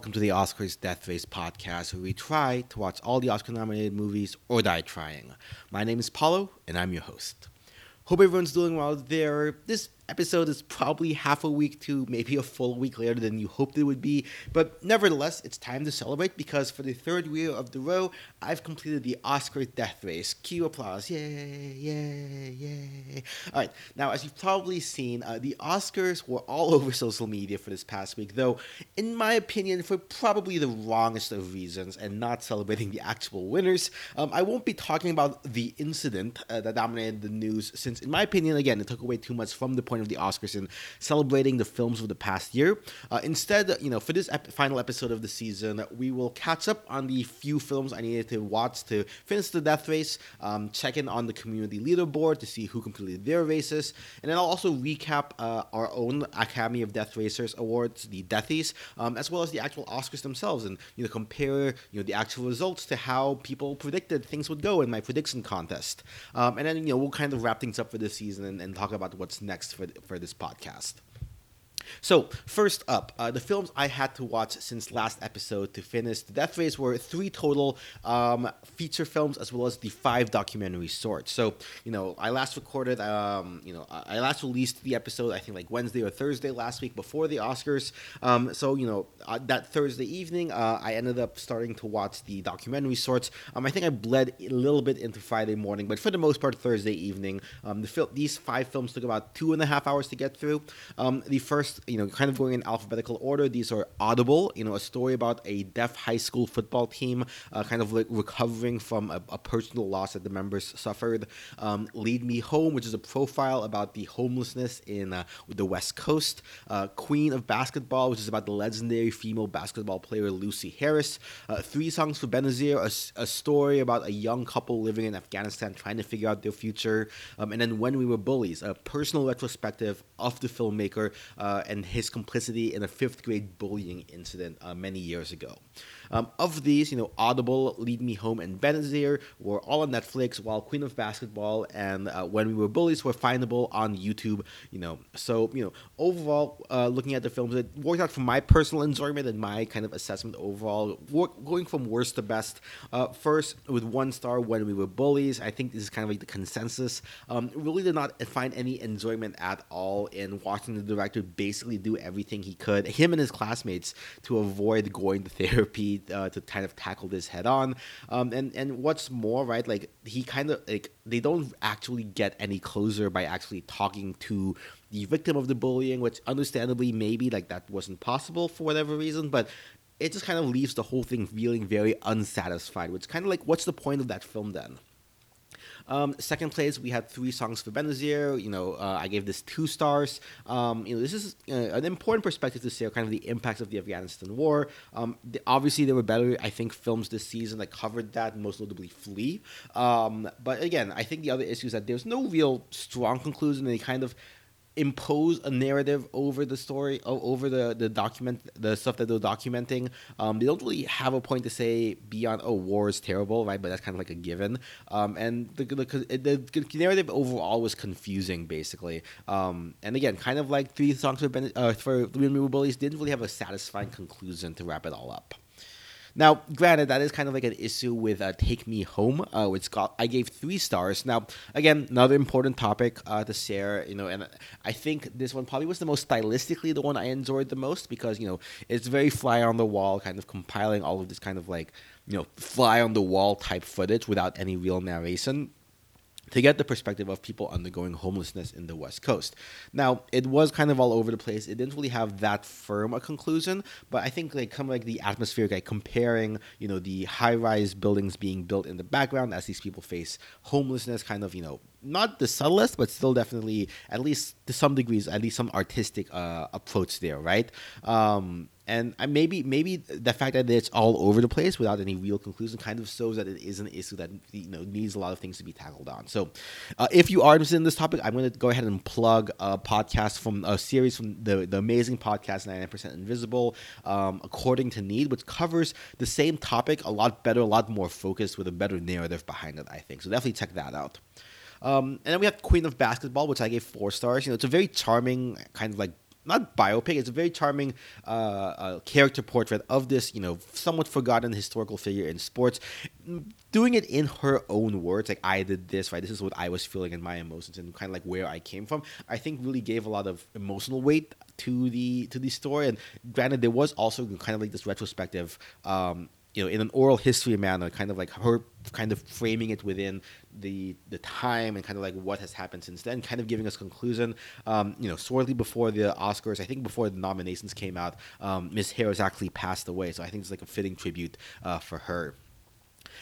welcome to the Oscars Death Race podcast, where we try to watch all the Oscar nominated movies or die trying. My name is Paulo, and I'm your host. Hope everyone's doing well there. This episode is probably half a week to maybe a full week later than you hoped it would be. But nevertheless, it's time to celebrate because for the third year of the row, I've completed the Oscar death race. Cue applause. Yay, yay, yay. All right. Now, as you've probably seen, uh, the Oscars were all over social media for this past week, though, in my opinion, for probably the wrongest of reasons and not celebrating the actual winners. Um, I won't be talking about the incident uh, that dominated the news since, in my opinion, again, it took away too much from the point of the Oscars and celebrating the films of the past year. Uh, instead, you know, for this ep- final episode of the season, we will catch up on the few films I needed to watch to finish the death race, um, check in on the community leaderboard to see who completed their races, and then I'll also recap uh, our own Academy of Death Racers awards, the Deathies, um, as well as the actual Oscars themselves, and you know compare you know the actual results to how people predicted things would go in my prediction contest, um, and then you know we'll kind of wrap things up for this season and, and talk about what's next for for this podcast. So, first up, uh, the films I had to watch since last episode to finish the Death Race were three total um, feature films as well as the five documentary sorts. So, you know, I last recorded, um, you know, I last released the episode, I think like Wednesday or Thursday last week before the Oscars. Um, so, you know, uh, that Thursday evening, uh, I ended up starting to watch the documentary sorts. Um, I think I bled a little bit into Friday morning, but for the most part, Thursday evening. Um, the fil- these five films took about two and a half hours to get through. Um, the first you know, kind of going in alphabetical order. These are Audible, you know, a story about a deaf high school football team, uh, kind of like recovering from a, a, personal loss that the members suffered. Um, Lead Me Home, which is a profile about the homelessness in uh, the West Coast. Uh, Queen of Basketball, which is about the legendary female basketball player Lucy Harris. Uh, Three Songs for Benazir, a, a, story about a young couple living in Afghanistan trying to figure out their future. Um, and then When We Were Bullies, a personal retrospective of the filmmaker uh, and his complicity in a fifth grade bullying incident uh, many years ago. Um, of these, you know, Audible, Lead Me Home, and Benazir were all on Netflix, while Queen of Basketball and uh, When We Were Bullies were findable on YouTube. You know, so you know, overall, uh, looking at the films, it worked out for my personal enjoyment and my kind of assessment overall, work, going from worst to best. Uh, first, with one star, When We Were Bullies, I think this is kind of like the consensus. Um, really did not find any enjoyment at all in watching the director basically do everything he could, him and his classmates, to avoid going to therapy uh, to kind of tackle this head on. Um, and and what's more, right? Like he kind of like they don't actually get any closer by actually talking to the victim of the bullying, which understandably maybe like that wasn't possible for whatever reason, but it just kind of leaves the whole thing feeling very unsatisfied. Which kind of like, what's the point of that film then? Um, second place, we had three songs for Benazir. You know, uh, I gave this two stars. Um, you know, this is uh, an important perspective to see kind of the impacts of the Afghanistan war. Um, the, obviously, there were better, I think, films this season that covered that, most notably Flee. Um, but again, I think the other issue is that there's no real strong conclusion. They kind of impose a narrative over the story over the the document the stuff that they're documenting um, they don't really have a point to say beyond oh war is terrible right? But that's kind of like a given. Um, and the, the, the, narrative overall was confusing basically. Um, and again kind of like three songs for, ben, uh, for Bullies didn't really have a satisfying conclusion to wrap it all up now, granted, that is kind of like an issue with uh, "Take Me Home," uh, which got I gave three stars. Now, again, another important topic uh, to share. You know, and I think this one probably was the most stylistically the one I enjoyed the most because you know it's very fly on the wall, kind of compiling all of this kind of like you know fly on the wall type footage without any real narration to get the perspective of people undergoing homelessness in the West Coast. Now, it was kind of all over the place. It didn't really have that firm a conclusion, but I think like of like the atmospheric, like comparing, you know, the high-rise buildings being built in the background as these people face homelessness, kind of, you know, not the subtlest, but still definitely at least to some degrees, at least some artistic uh, approach there, right? Um, and maybe maybe the fact that it's all over the place without any real conclusion kind of shows that it is an issue that you know needs a lot of things to be tackled on. So, uh, if you are interested in this topic, I'm going to go ahead and plug a podcast from a series from the the amazing podcast 99% Invisible, um, according to need, which covers the same topic a lot better, a lot more focused with a better narrative behind it. I think so. Definitely check that out. Um, and then we have Queen of Basketball, which I gave four stars. You know, it's a very charming kind of like not biopic. It's a very charming uh, uh, character portrait of this, you know, somewhat forgotten historical figure in sports. Doing it in her own words, like I did this, right? This is what I was feeling and my emotions, and kind of like where I came from. I think really gave a lot of emotional weight to the to the story. And granted, there was also kind of like this retrospective um, you know, in an oral history manner, kind of like her kind of framing it within the the time and kind of like what has happened since then, kind of giving us conclusion. Um, you know, shortly before the Oscars, I think before the nominations came out, um, Miss Harris actually passed away. So I think it's like a fitting tribute uh, for her.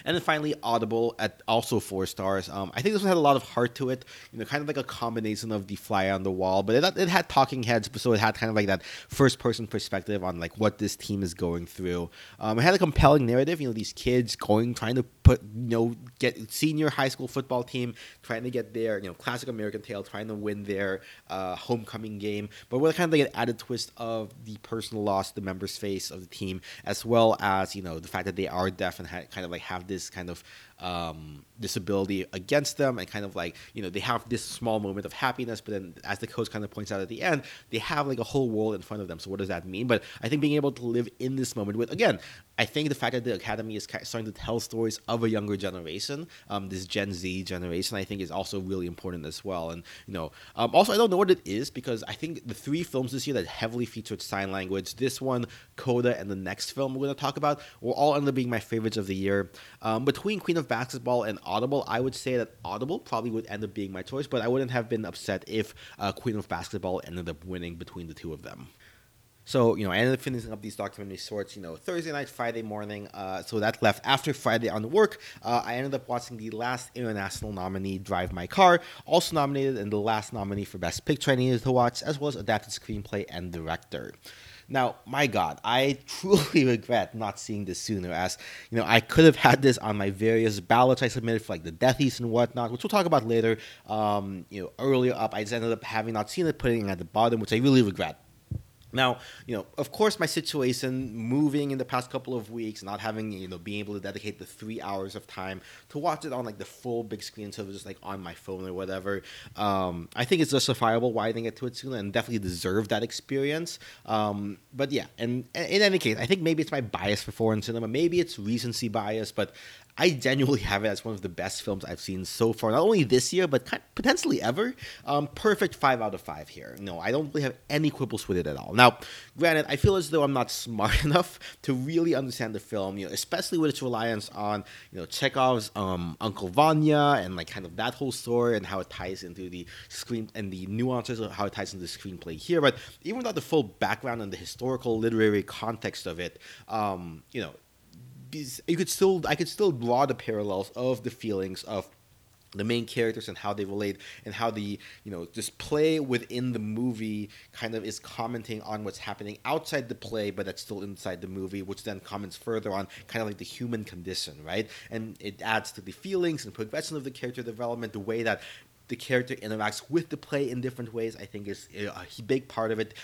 And then finally, Audible at also four stars. Um, I think this one had a lot of heart to it. You know, kind of like a combination of the fly on the wall, but it, it had talking heads, so it had kind of like that first person perspective on like what this team is going through. Um, it had a compelling narrative. You know, these kids going trying to put you know get senior high school football team trying to get their you know classic American tale, trying to win their uh, homecoming game, but with kind of like an added twist of the personal loss the members face of the team, as well as you know the fact that they are deaf and ha- kind of like have this kind of um, disability against them and kind of like you know they have this small moment of happiness but then as the coach kind of points out at the end they have like a whole world in front of them. So what does that mean? But i think being able to live in this moment with again i think the fact that the academy is starting to tell stories of a younger generation um, this gen z generation i think is also really important as well. And you know um, also i don't know what it is because i think the three films this year that heavily featured sign language this one coda and the next film we're going to talk about will all end up being my favorites of the year. Um, between queen of basketball and Audible, I would say that Audible probably would end up being my choice, but I wouldn't have been upset if uh, Queen of Basketball ended up winning between the two of them. So, you know, I ended up finishing up these documentary shorts, you know, Thursday night, Friday morning. Uh, so that left after Friday on the work. Uh, I ended up watching the last international nominee, Drive My Car, also nominated and the last nominee for Best Picture I needed to watch, as well as Adapted Screenplay and Director. Now, my God, I truly regret not seeing this sooner, as you know, I could have had this on my various ballots I submitted for like the death Deathies and whatnot, which we'll talk about later. Um, you know, earlier up, I just ended up having not seen it, putting it at the bottom, which I really regret. Now, you know, of course, my situation moving in the past couple of weeks, not having, you know, being able to dedicate the three hours of time to watch it on like the full big screen instead of just like on my phone or whatever, um, I think it's justifiable why I didn't get to it sooner and definitely deserve that experience. Um, but yeah, and, and in any case, I think maybe it's my bias for foreign cinema, maybe it's recency bias, but I genuinely have it as one of the best films I've seen so far, not only this year, but potentially ever. Um, perfect five out of five here. No, I don't really have any quibbles with it at all. Now, granted, I feel as though I'm not smart enough to really understand the film, you know, especially with its reliance on, you know, Chekhov's um, Uncle Vanya and like kind of that whole story and how it ties into the screen and the nuances of how it ties into the screenplay here. But even without the full background and the historical literary context of it, um, you know, you could still I could still draw the parallels of the feelings of the main characters and how they relate and how the you know this play within the movie kind of is commenting on what's happening outside the play but that's still inside the movie which then comments further on kind of like the human condition right? And it adds to the feelings and progression of the character development the way that the character interacts with the play in different ways i think is uh, a big part of it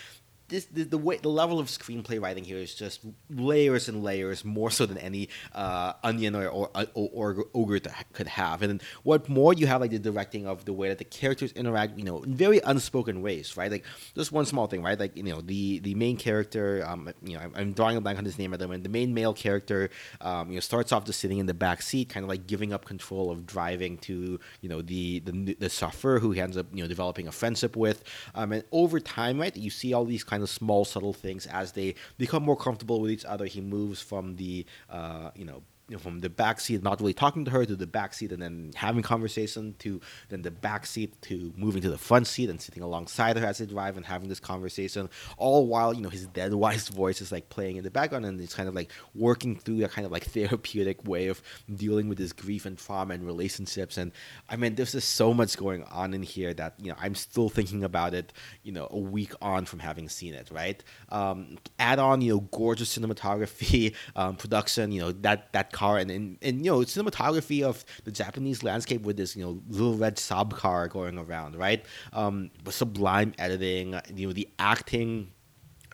this the, the, way the level of screenplay writing here is just layers and layers more so than any uh, onion or or, or, or ogre could have. And what more you have like the directing of the way that the characters interact you know in very unspoken ways right? Like just one small thing right? Like you know the the main character um you know I'm, I'm drawing a blank on his name at the moment the main male character um you know starts off just sitting in the back seat kind of like giving up control of driving to you know the the, the chauffeur who he ends up you know developing a friendship with. Um and over time right you see all these kind of small subtle things as they become more comfortable with each other. He moves from the uh, you know know, from the back seat, not really talking to her, to the back seat, and then having conversation, to then the back seat, to moving to the front seat and sitting alongside her as they drive and having this conversation, all while you know his dead wife's voice is like playing in the background, and it's kind of like working through a kind of like therapeutic way of dealing with this grief and trauma and relationships. And I mean, there's just so much going on in here that you know I'm still thinking about it, you know, a week on from having seen it. Right? Um, add on, you know, gorgeous cinematography, um, production, you know, that that car and, and and you know cinematography of the Japanese landscape with this you know little red Saab car going around, right? Um, sublime editing, you know the acting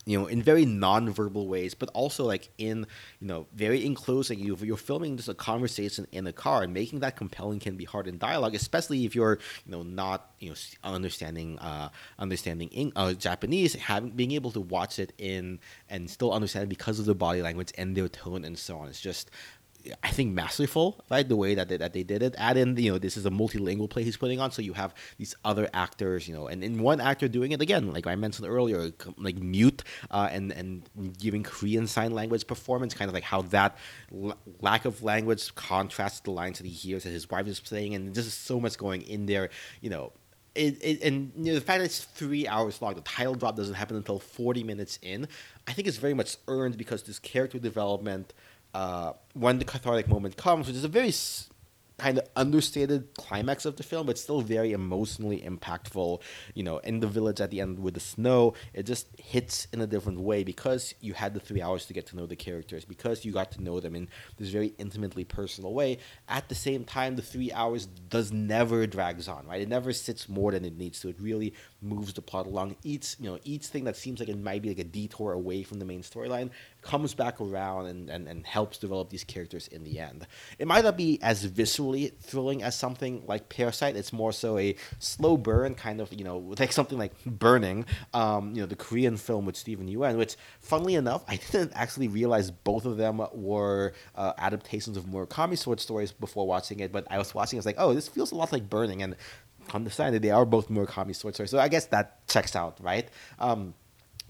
you know, in very non-verbal ways, but also like in, you know, very enclosed. Like you, you're filming just a conversation in a car, and making that compelling can be hard in dialogue, especially if you're, you know, not, you know, understanding, uh, understanding uh, Japanese, having being able to watch it in and still understand it because of the body language and their tone and so on. It's just I think masterful, right? The way that they, that they did it. Add in, you know, this is a multilingual play he's putting on, so you have these other actors, you know, and in one actor doing it again, like I mentioned earlier, like mute uh, and and giving Korean sign language performance, kind of like how that l- lack of language contrasts the lines that he hears that his wife is saying, and just so much going in there, you know. It, it, and you know, the fact that it's three hours long, the title drop doesn't happen until 40 minutes in, I think it's very much earned because this character development uh, when the cathartic moment comes, which is a very kind of understated climax of the film, but still very emotionally impactful. You know, in the village at the end with the snow, it just hits in a different way because you had the three hours to get to know the characters, because you got to know them in this very intimately personal way. At the same time, the three hours does never drags on, right? It never sits more than it needs to. It really moves the plot along. Each you know each thing that seems like it might be like a detour away from the main storyline comes back around and, and, and helps develop these characters in the end. It might not be as visually thrilling as something like Parasite. It's more so a slow burn, kind of you know like something like Burning, um, you know the Korean film with Steven Yeun, which funnily enough I didn't actually realize both of them were uh, adaptations of Murakami short stories before watching it, but I was watching. I was like, oh, this feels a lot like Burning, and understand they are both Murakami short stories. So I guess that checks out, right? Um,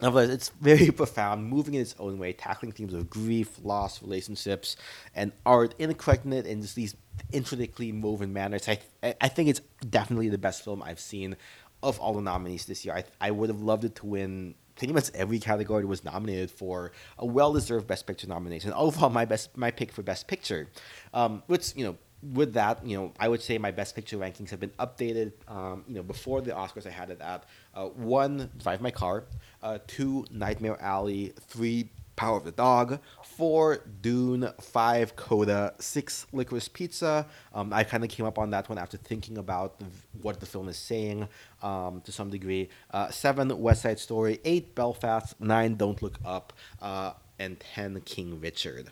Nevertheless, it's very profound, moving in its own way, tackling themes of grief, loss, relationships, and art, interconnecting it and just these intricately woven manners. I, I think it's definitely the best film I've seen of all the nominees this year. I, I would have loved it to win pretty much every category was nominated for a well-deserved Best Picture nomination. Overall, my best my pick for Best Picture, um, which you know with that, you know, I would say my best picture rankings have been updated. Um, you know, before the Oscars, I had it at uh, one, Drive My Car, uh, two, Nightmare Alley, three, Power of the Dog, four, Dune, five, Coda, six, Licorice Pizza. Um, I kind of came up on that one after thinking about the, what the film is saying um, to some degree. Uh, seven, West Side Story, eight, Belfast, nine, Don't Look Up, uh, and ten, King Richard.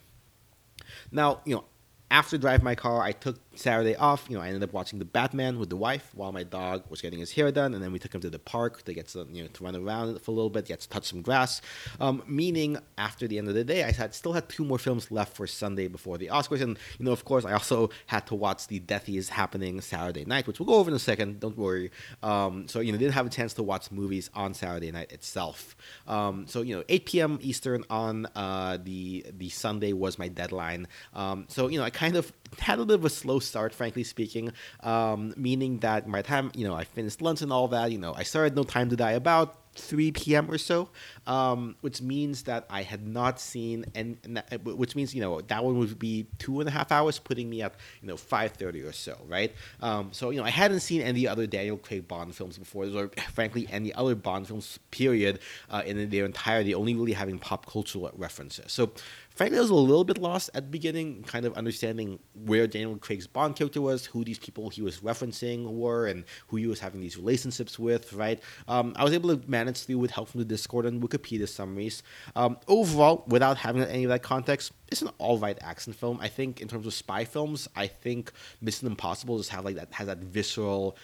Now, you know, after Drive My Car, I took Saturday off. You know, I ended up watching The Batman with the wife while my dog was getting his hair done, and then we took him to the park to get some, you know, to run around for a little bit, get to touch some grass. Um, meaning, after the end of the day, I had still had two more films left for Sunday before the Oscars, and you know, of course, I also had to watch the Deathies happening Saturday night, which we'll go over in a second. Don't worry. Um, so you know, didn't have a chance to watch movies on Saturday night itself. Um, so you know, 8 p.m. Eastern on uh, the the Sunday was my deadline. Um, so you know, I kind of had a bit of a slow start, frankly speaking. Um, meaning that my time you know I finished lunch and all that, you know, I started No Time to Die about 3 p.m. or so, um, which means that I had not seen, and, and that, which means you know that one would be two and a half hours, putting me at you know 5:30 or so, right? Um, so you know I hadn't seen any other Daniel Craig Bond films before, or frankly any other Bond films period uh, in their entirety, only really having pop cultural references. So I was a little bit lost at the beginning, kind of understanding where Daniel Craig's Bond character was, who these people he was referencing were, and who he was having these relationships with, right? Um, I was able to manage through with help from the Discord and Wikipedia summaries. Um, overall, without having any of that context, it's an all right action film. I think in terms of spy films, I think Mission Impossible just have like that has that visceral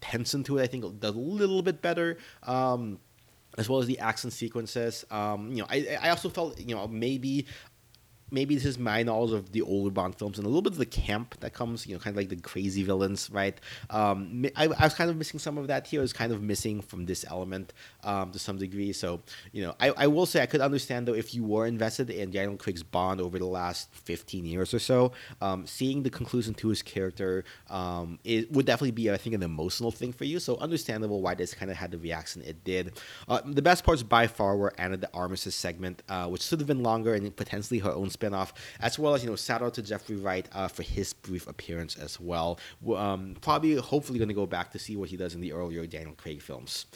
tension to it. I think it does a little bit better. Um, as well as the action sequences. Um, you know, I, I also felt you know maybe maybe this is my knowledge of the older Bond films and a little bit of the camp that comes, you know, kind of like the crazy villains, right? Um, I, I, was kind of missing some of that here. I was kind of missing from this element um, to some degree. So, you know, I, I will say I could understand though if you were invested in Daniel Craig's Bond over the last 15 years or so, um, seeing the conclusion to his character um, it would definitely be, I think, an emotional thing for you. So understandable why this kind of had the reaction it did. Uh, the best parts by far were Ana de Armas' segment, uh, which should have been longer and potentially her own spinoff, as well as you know, shout out to Jeffrey Wright uh, for his brief appearance as well. Um, probably, hopefully, going to go back to see what he does in the earlier Daniel Craig films.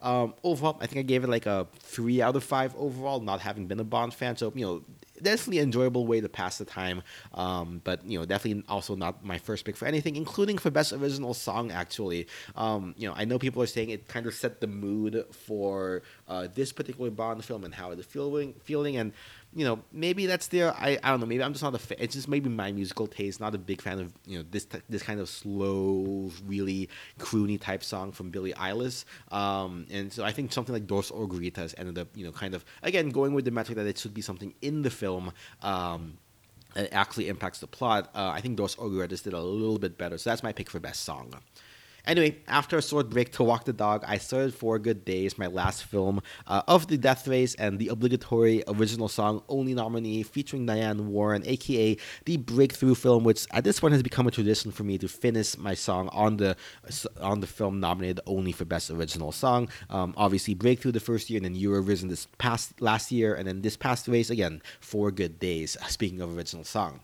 Um, overall, I think I gave it like a three out of five overall, not having been a Bond fan. So you know, definitely enjoyable way to pass the time. Um, but you know, definitely also not my first pick for anything, including for best original song. Actually, um, you know, I know people are saying it kind of set the mood for uh, this particular Bond film and how it's feeling, feeling, and you know, maybe that's there. I, I don't know. Maybe I'm just not a fan. It's just maybe my musical taste. Not a big fan of you know this this kind of slow, really croony type song from Billie Eilish. Um, and so I think something like Dos Oruguitas ended up you know kind of again going with the metric that it should be something in the film. Um, it actually impacts the plot. Uh, I think Dos Oruguitas did a little bit better. So that's my pick for best song. Anyway, after a short break to walk the dog, I started Four Good Days, my last film uh, of the Death Race, and the obligatory original song only nominee featuring Diane Warren, aka the breakthrough film, which at this point has become a tradition for me to finish my song on the on the film nominated only for best original song. Um, obviously, breakthrough the first year, and then Eurovision this past last year, and then this past race again. Four Good Days. Speaking of original song.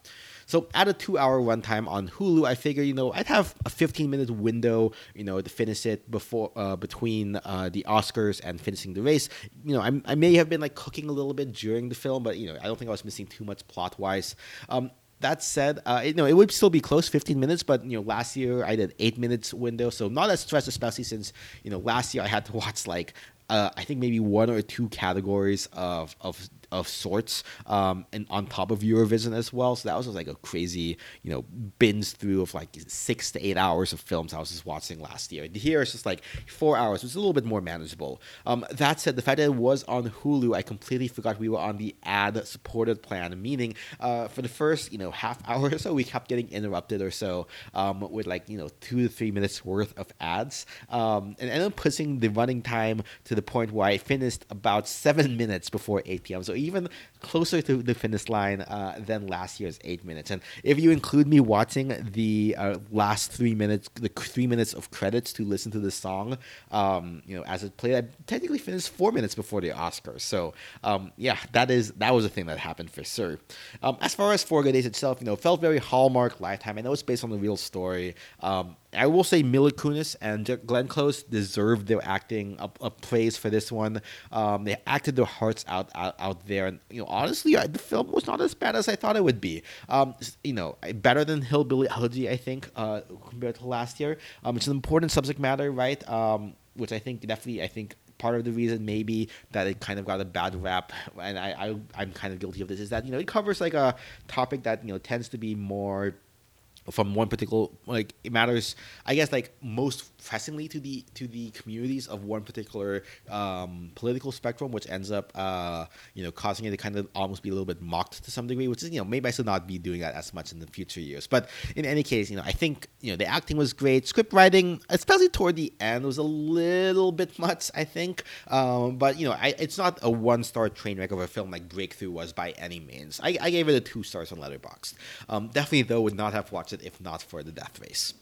So at a two hour runtime on Hulu, I figure you know I'd have a 15 minute window, you know, to finish it before uh, between uh, the Oscars and finishing the race. You know, I, I may have been like cooking a little bit during the film, but you know, I don't think I was missing too much plot wise. Um, that said, uh, know, it would still be close, 15 minutes, but, you know, last year I did eight minutes window, so not as stressed, especially since, you know, last year I had to watch like, uh, I think maybe one or two categories of, of of sorts, um, and on top of Eurovision as well. So that was just like a crazy, you know, binge through of like six to eight hours of films I was just watching last year. Here it's just like four hours, which is a little bit more manageable. Um, that said, the fact that it was on Hulu, I completely forgot we were on the ad supported plan, meaning uh, for the first, you know, half hour or so, we kept getting interrupted or so um, with like, you know, two to three minutes worth of ads. Um, and ended up pushing the running time to the point where I finished about seven minutes before 8 p.m. So even closer to the finish line uh, than last year's eight minutes. And if you include me watching the uh, last three minutes, the three minutes of credits to listen to the song, um, you know, as it played, I technically finished four minutes before the Oscars. So um, yeah, that is that was a thing that happened for sure. Um, as far as Four Good Days itself, you know, felt very Hallmark Lifetime. I know it's based on a real story. Um, I will say Mila Kunis and Glenn Close deserved their acting a, a praise for this one. Um, they acted their hearts out, out, out there, and you know, honestly, I, the film was not as bad as I thought it would be. Um, you know, better than Hillbilly Elegy, I think, uh, compared to last year. Um, it's an important subject matter, right? Um, which I think definitely, I think part of the reason maybe that it kind of got a bad rap and I, I i'm kind of guilty of this is that you know it covers like a topic that you know tends to be more from one particular like it matters i guess like most pressingly to the to the communities of one particular um, political spectrum which ends up uh, you know causing it to kind of almost be a little bit mocked to some degree which is you know maybe i should not be doing that as much in the future years. But in any case you know i think you know the acting was great. Script writing especially toward the end was a little bit much i think. Um, but you know I, it's not a one star train wreck of a film like breakthrough was by any means. I, I gave it a two stars on letterboxd. Um, definitely though would not have watched it if not for the death race.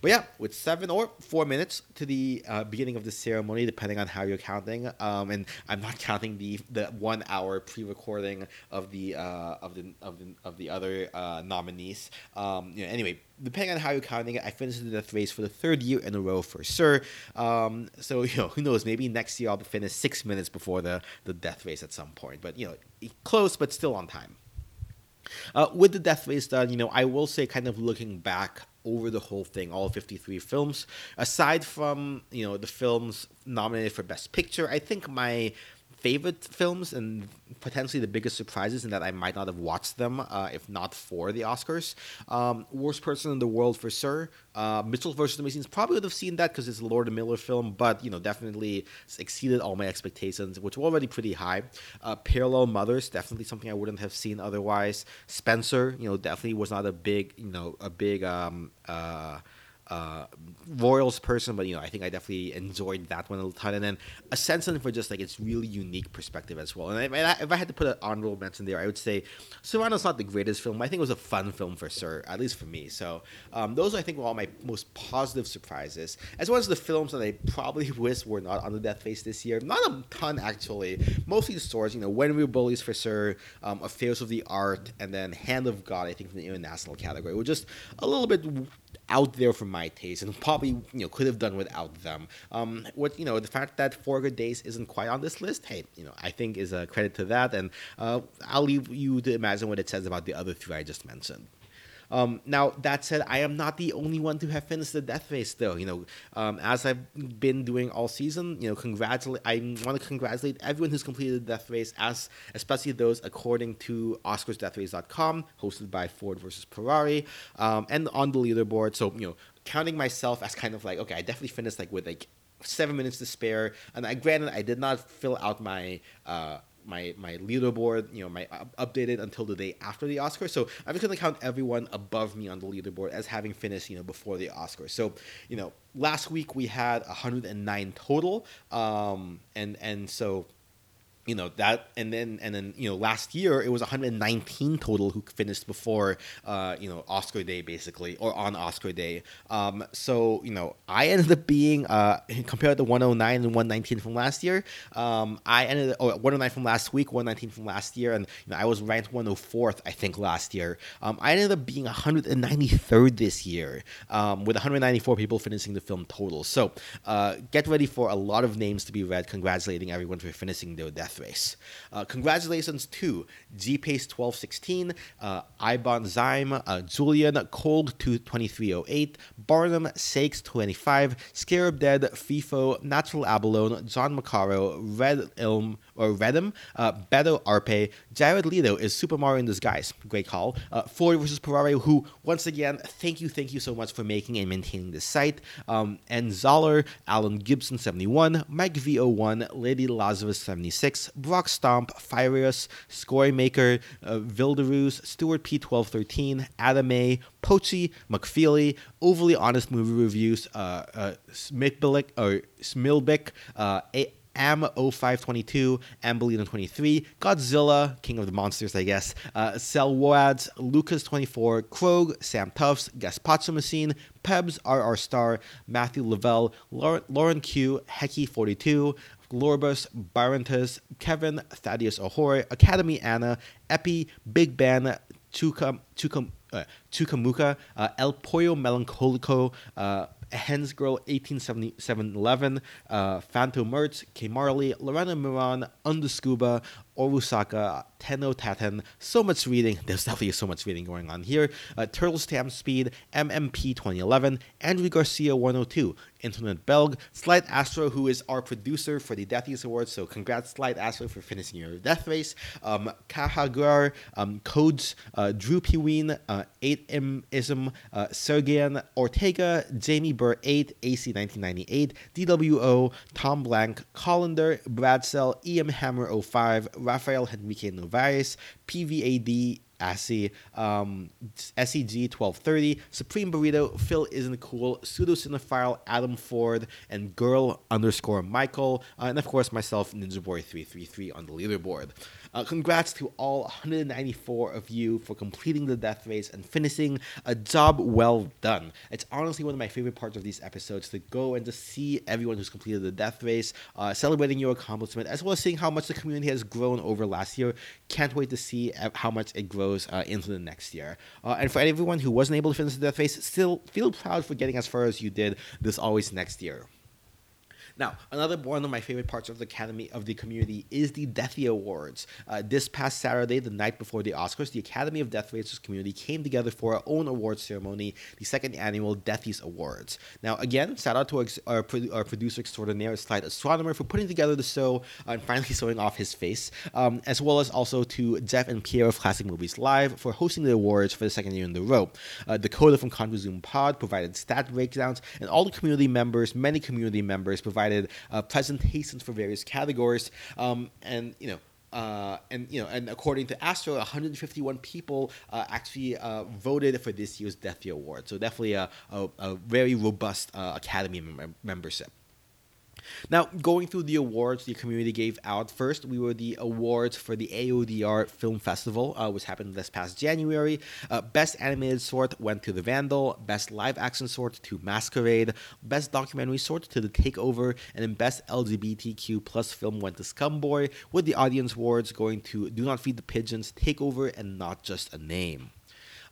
But yeah, with seven or four minutes to the uh, beginning of the ceremony, depending on how you're counting, um, and I'm not counting the the one hour pre-recording of the uh, of the of the of the other uh, nominees. Um, you know, anyway, depending on how you're counting it, I finished the death race for the third year in a row for sure. Um, so you know, who knows? Maybe next year I'll finish six minutes before the the death race at some point. But you know, close, but still on time. Uh, with the Death Race done, you know, I will say, kind of looking back over the whole thing, all 53 films, aside from, you know, the films nominated for Best Picture, I think my favorite films and potentially the biggest surprises in that I might not have watched them uh, if not for the Oscars. Um, Worst Person in the World for sure. Uh, Mitchell versus the Machines probably would have seen that because it's a Lord Miller film, but you know definitely exceeded all my expectations, which were already pretty high. Uh, Parallel Mothers definitely something I wouldn't have seen otherwise. Spencer, you know, definitely was not a big, you know, a big um, uh, Royals person, but you know, I think I definitely enjoyed that one a ton. And then a Ascension for just like its really unique perspective as well. And if I, if I had to put an honorable mention there, I would say Cyrano's not the greatest film. I think it was a fun film for Sir, at least for me. So um, those I think were all my most positive surprises, as well as the films that I probably wish were not on the Death Race this year. Not a ton actually. Mostly the stories. You know, When We Were Bullies for Sir, um, Affairs of the Art, and then Hand of God. I think from the international category. Was just a little bit out there for my taste, and probably you know could have done without them. Um, what you know, the fact that Four Good Days isn't quite on this list, hey, you know, I think is a credit to that, and uh, I'll leave you to imagine what it says about the other three I just mentioned. Um, now that said, I am not the only one to have finished the Death Race, though. You know, um, as I've been doing all season, you know, congratulate. I want to congratulate everyone who's completed the Death Race, as especially those according to OscarsDeathRace.com, hosted by Ford versus Ferrari, um, and on the leaderboard. So you know, counting myself as kind of like, okay, I definitely finished like with like seven minutes to spare, and I granted I did not fill out my. Uh, my my leaderboard, you know, my updated until the day after the Oscars. So I'm just gonna count everyone above me on the leaderboard as having finished, you know, before the Oscars. So you know, last week we had 109 total, um, and and so you know that and then and then you know last year it was 119 total who finished before uh, you know Oscar Day basically or on Oscar Day. Um, so you know I ended up being uh, compared to 109 and 119 from last year. Um, I ended up, oh, 109 from last week, 119 from last year, and you know I was ranked 104th I think last year. Um, I ended up being 193rd this year um, with 194 people finishing the film total. So uh, get ready for a lot of names to be read, congratulating everyone for finishing their death Race. Uh, congratulations to GPace1216, uh, Ibon Zyme, uh, Julian, Cold two twenty three zero oh eight, Barnum, Sakes25, Scarab Dead, FIFO, Natural Abalone, John Macaro, Red Elm, or Redem, uh, Beto Arpe, Jared Leto is Super Mario in disguise. Great call. Uh, Ford versus Ferrari, who, once again, thank you, thank you so much for making and maintaining this site. Um, and Zoller, Alan Gibson71, Mike V01, Lady Lazarus76, Brock Stomp, Fireus, Scoremaker, uh, Vilderus, Stuart P1213, Adam A, Pochi, McFeely, Overly Honest Movie Reviews, uh, uh, Smilbeck, or uh, Am0522, Ambelino23, Godzilla, King of the Monsters, I guess, uh, Selwads, Lucas24, Krog, Sam Tufts, Gaspacho Machine, Pebs, RR Star, Matthew Lavelle, Lauren Q, Hecky42, Lorbus, Barantus, Kevin, Thaddeus Ahoy, Academy Anna, Epi, Big Ben, Chukam, Chukam, uh, Chukamuka, uh, El Pollo Melancolico, uh, Hens Girl 187711, uh, Phantom Mertz, K. Marley, Lorena Miran, Underscuba, Orusaka, Tenno Taten, so much reading. There's definitely so much reading going on here. Uh, Turtle Stamp Speed, MMP 2011, Andrew Garcia 102, Internet Belg, Slight Astro, who is our producer for the Deathies Awards. So congrats, Slight Astro, for finishing your death race. Um, Kahagar, um, Codes, uh, Drew Peween, uh, 8M-ism, uh, Ortega, Jamie Burr 8, AC 1998, DWO, Tom Blank, Collender, Bradsell, EM Hammer 05, Rafael Henrique Novaes, PVAD ASCII, um, SEG 1230, Supreme Burrito, Phil Isn't Cool, Pseudo Cinephile, Adam Ford, and Girl underscore Michael, uh, and of course myself, Ninja Boy 333 on the leaderboard. Uh, congrats to all 194 of you for completing the death race and finishing a job well done. It's honestly one of my favorite parts of these episodes to go and to see everyone who's completed the death race, uh, celebrating your accomplishment, as well as seeing how much the community has grown over last year. Can't wait to see uh, how much it grows uh, into the next year. Uh, and for everyone who wasn't able to finish the death race, still feel proud for getting as far as you did this always next year. Now, another one of my favorite parts of the Academy of the community is the Deathy Awards. Uh, this past Saturday, the night before the Oscars, the Academy of Death Racers community came together for our own awards ceremony, the second annual Deathies Awards. Now, again, shout out to our, our, our producer extraordinaire, Slide Astronomer, for putting together the show and finally showing off his face, um, as well as also to Jeff and Pierre of Classic Movies Live for hosting the awards for the second year in a row. Uh, Dakota from ContraZoom Pod provided stat breakdowns, and all the community members, many community members, provided provided uh, presentations for various categories. Um, and, you know, uh, and you know, and according to Astro, 151 people uh, actually uh, voted for this year's Deathy Award. So definitely a, a, a very robust uh, Academy mem- membership. Now, going through the awards the community gave out first, we were the awards for the AODR Film Festival, uh, which happened this past January. Uh, Best Animated Short went to The Vandal, Best Live Action Short to Masquerade, Best Documentary Short to The Takeover, and then Best LGBTQ plus film went to Scumboy, with the audience awards going to Do Not Feed the Pigeons, Takeover, and Not Just a Name.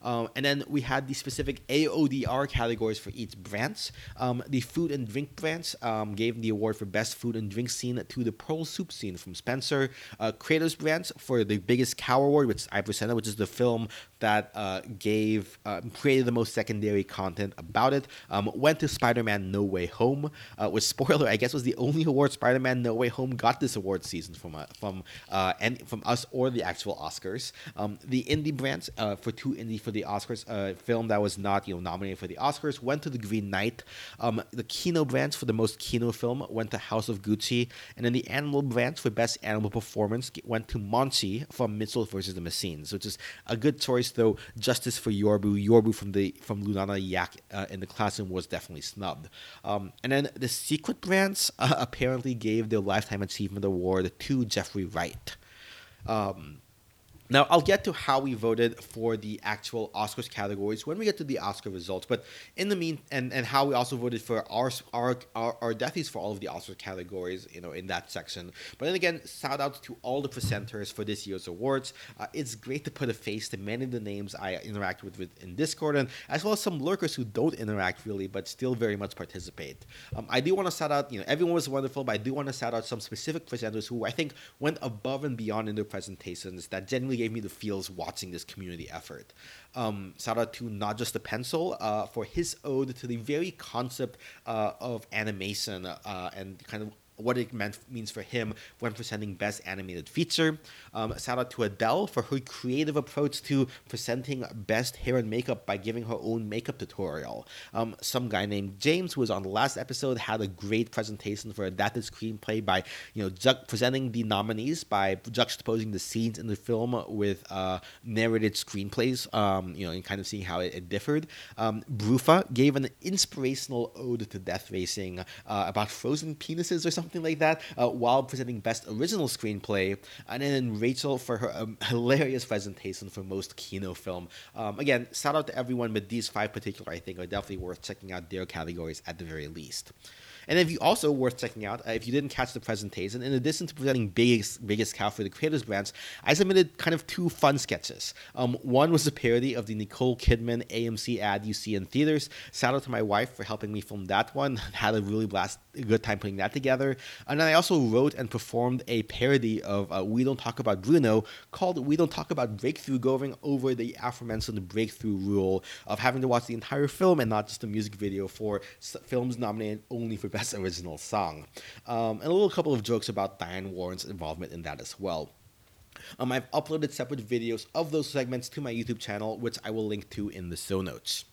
Um, and then we had the specific AODR categories for each branch. Um, the food and drink branch um, gave the award for best food and drink scene to the Pearl Soup scene from Spencer. Uh, Creators branch for the biggest cow award, which I presented, which is the film that uh, gave uh, created the most secondary content about it. Um, went to Spider-Man: No Way Home, uh, which spoiler I guess was the only award Spider-Man: No Way Home got this award season from uh, from uh, and from us or the actual Oscars. Um, the indie branch for too indie for the Oscars. Film that was not you know nominated for the Oscars went to The Green Knight. Um, the Kino branch for the most Kino film went to House of Gucci, and then the Animal branch for best animal performance went to Monchi from Mitchell versus the Machines, which is a good choice though. Justice for Norbu. Norbu from the from Lunana Yak uh, in the classroom was definitely snubbed. Um, and then the Secret branch uh, apparently gave the Lifetime Achievement Award to Jeffrey Wright. Um, now, I'll get to how we voted for the actual Oscars categories when we get to the Oscar results. But in the mean, and, and how we also voted for our our our, our deathies for all of the Oscar categories, you know, in that section. But then again, shout out to all the presenters for this year's awards. Uh, it's great to put a face to many of the names I interact with, with in Discord, and as well as some lurkers who don't interact really, but still very much participate. Um, I do want to shout out, you know, everyone was wonderful, but I do want to shout out some specific presenters who I think went above and beyond in their presentations that genuinely gave me the feels watching this community effort. Um, shout out to not just the pencil uh, for his ode to the very concept uh, of animation uh, and kind of what it meant means for him when presenting Best Animated Feature. Um, shout out to Adele for her creative approach to presenting Best Hair and Makeup by giving her own makeup tutorial. Um, some guy named James, who was on the last episode, had a great presentation for adapted screenplay by you know ju- presenting the nominees by juxtaposing the scenes in the film with uh, narrated screenplays. Um, you know, and kind of seeing how it, it differed. Um, Brufa gave an inspirational ode to death racing uh, about frozen penises or something something like that, uh, while presenting Best Original Screenplay. And then Rachel for her um, hilarious presentation for Most Kino Film. Um, again, shout out to everyone, but these five particular, I think, are definitely worth checking out their categories at the very least. And if you also worth checking out, uh, if you didn't catch the presentation, in addition to presenting biggest biggest cow for the creators grants, I submitted kind of two fun sketches. Um, one was a parody of the Nicole Kidman AMC ad you see in theaters. Shout out to my wife for helping me film that one. Had a really blast, a good time putting that together. And then I also wrote and performed a parody of uh, We Don't Talk About Bruno called We Don't Talk About Breakthrough, going over the aforementioned breakthrough rule of having to watch the entire film and not just the music video for films nominated only for Best Original Song. Um, and a little couple of jokes about Diane Warren's involvement in that as well. Um, I've uploaded separate videos of those segments to my YouTube channel, which I will link to in the show notes.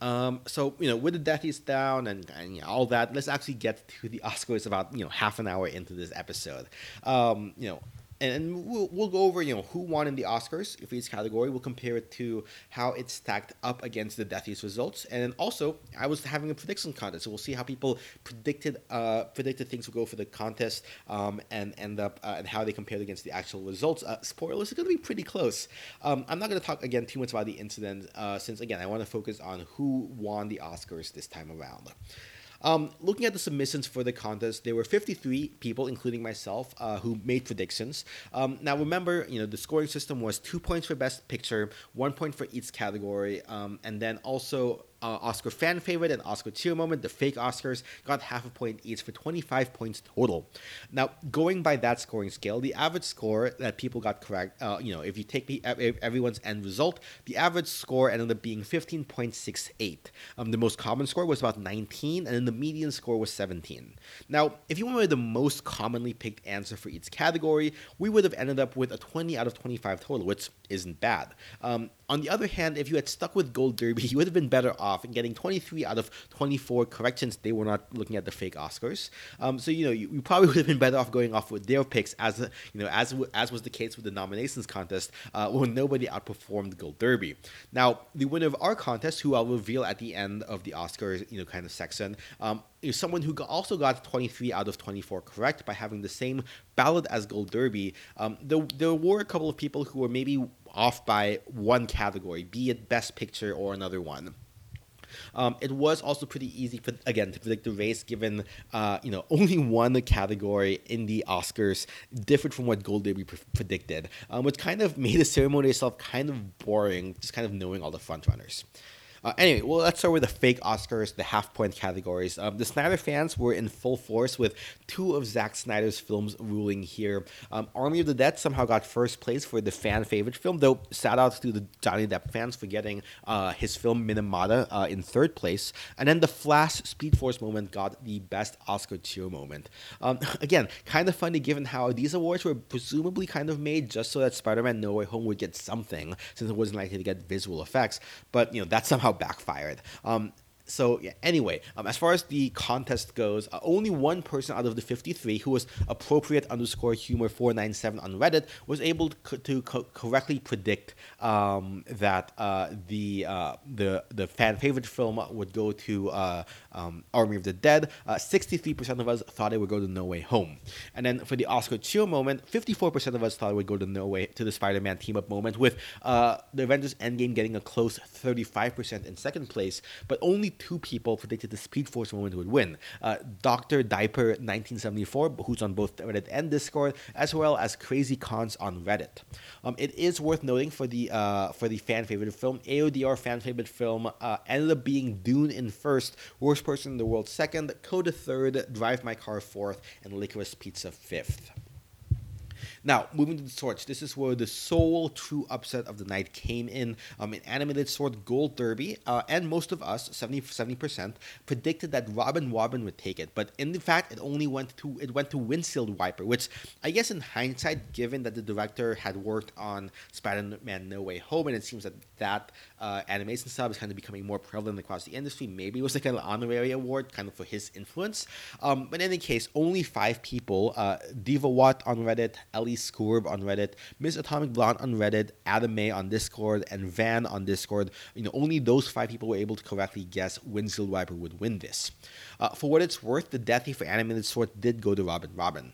Um, so you know, with the deathies down and, and you know, all that, let's actually get to the Oscars about you know half an hour into this episode. Um, you know, and we'll, we'll go over you know who won in the Oscars for each category. We'll compare it to how it stacked up against the Deathies results, and then also I was having a prediction contest, so we'll see how people predicted uh, predicted things would go for the contest um, and end up uh, and how they compared against the actual results. Uh, spoilers it's going to be pretty close. Um, I'm not going to talk again too much about the incident uh, since again I want to focus on who won the Oscars this time around. Um, looking at the submissions for the contest, there were 53 people, including myself, uh, who made predictions. Um, now, remember, you know, the scoring system was two points for Best Picture, one point for each category, um, and then also uh, Oscar fan favorite and Oscar cheer moment, the fake Oscars, got half a point each for 25 points total. Now, going by that scoring scale, the average score that people got correct, uh, you know, if you take the, everyone's end result, the average score ended up being 15.68. Um, the most common score was about 19, and then the median score was 17. Now, if you wanted the most commonly picked answer for each category, we would have ended up with a 20 out of 25 total, which isn't bad. Um, on the other hand, if you had stuck with Gold Derby, you would have been better off in getting 23 out of 24 correct since they were not looking at the fake Oscars. Um, so you know you, you, probably would have been better off going off with their picks as you know as as was the case with the nominations contest uh, when nobody outperformed Gold Derby. Now the winner of our contest, who I'll reveal at the end of the Oscars, you know, kind of section. Um, is someone who also got 23 out of 24 correct by having the same ballot as Gold Derby. Um, there, there were a couple of people who were maybe off by one category, be it Best Picture or another one. Um, it was also pretty easy for again to predict the race, given uh, you know only one category in the Oscars different from what Gold Derby pre- predicted, um, which kind of made the ceremony itself kind of boring, just kind of knowing all the front runners. Uh, anyway, well, let's start with the fake Oscars, the half point categories. Um, the Snyder fans were in full force with two of Zack Snyder's films ruling here. Um, Army of the Dead somehow got first place for the fan favorite film, though shout out to the Johnny Depp fans for getting uh, his film Minamata uh, in third place. And then the Flash Speed Force moment got the best Oscar cheer moment. Um, again, kind of funny given how these awards were presumably kind of made just so that Spider Man No Way Home would get something, since it wasn't likely to get visual effects. But, you know, that somehow backfired. Um, so yeah, anyway, um, as far as the contest goes, uh, only one person out of the 53 who was appropriate underscore humor 497 on Reddit was able to, to co- correctly predict um, that uh, the uh, the the fan favorite film would go to uh, um, Army of the Dead. 63% uh, of us thought it would go to No Way Home, and then for the Oscar cheer moment, 54% of us thought it would go to No Way to the Spider-Man team up moment, with uh, the Avengers Endgame getting a close 35% in second place, but only two people predicted the Speed Force moment would win. Uh, Dr. Diaper 1974, who's on both Reddit and Discord, as well as Crazy Cons on Reddit. Um, it is worth noting for the uh, for the fan favorite film, AODR fan favorite film uh, ended up being Dune in first, Worst Person in the World second, Coda third, Drive My Car fourth, and Licorice Pizza fifth. Now, moving to the swords, this is where the sole true upset of the night came in. Um, in animated sword Gold Derby, uh, and most of us, 70 percent, predicted that Robin Robin would take it. But in fact, it only went to it went to Windshield Wiper, which I guess in hindsight, given that the director had worked on Spider-Man No Way Home, and it seems that that uh, animation style is kind of becoming more prevalent across the industry. Maybe it was like an honorary award, kind of for his influence. Um, but in any case, only five people: uh, Diva Watt on Reddit, Ellie Scourb on Reddit, Miss Atomic Blonde on Reddit, Adam May on Discord, and Van on Discord. You know, only those five people were able to correctly guess Windshield Wiper would win this. Uh, for what it's worth, the Deathy for Animated Sword did go to Robin Robin.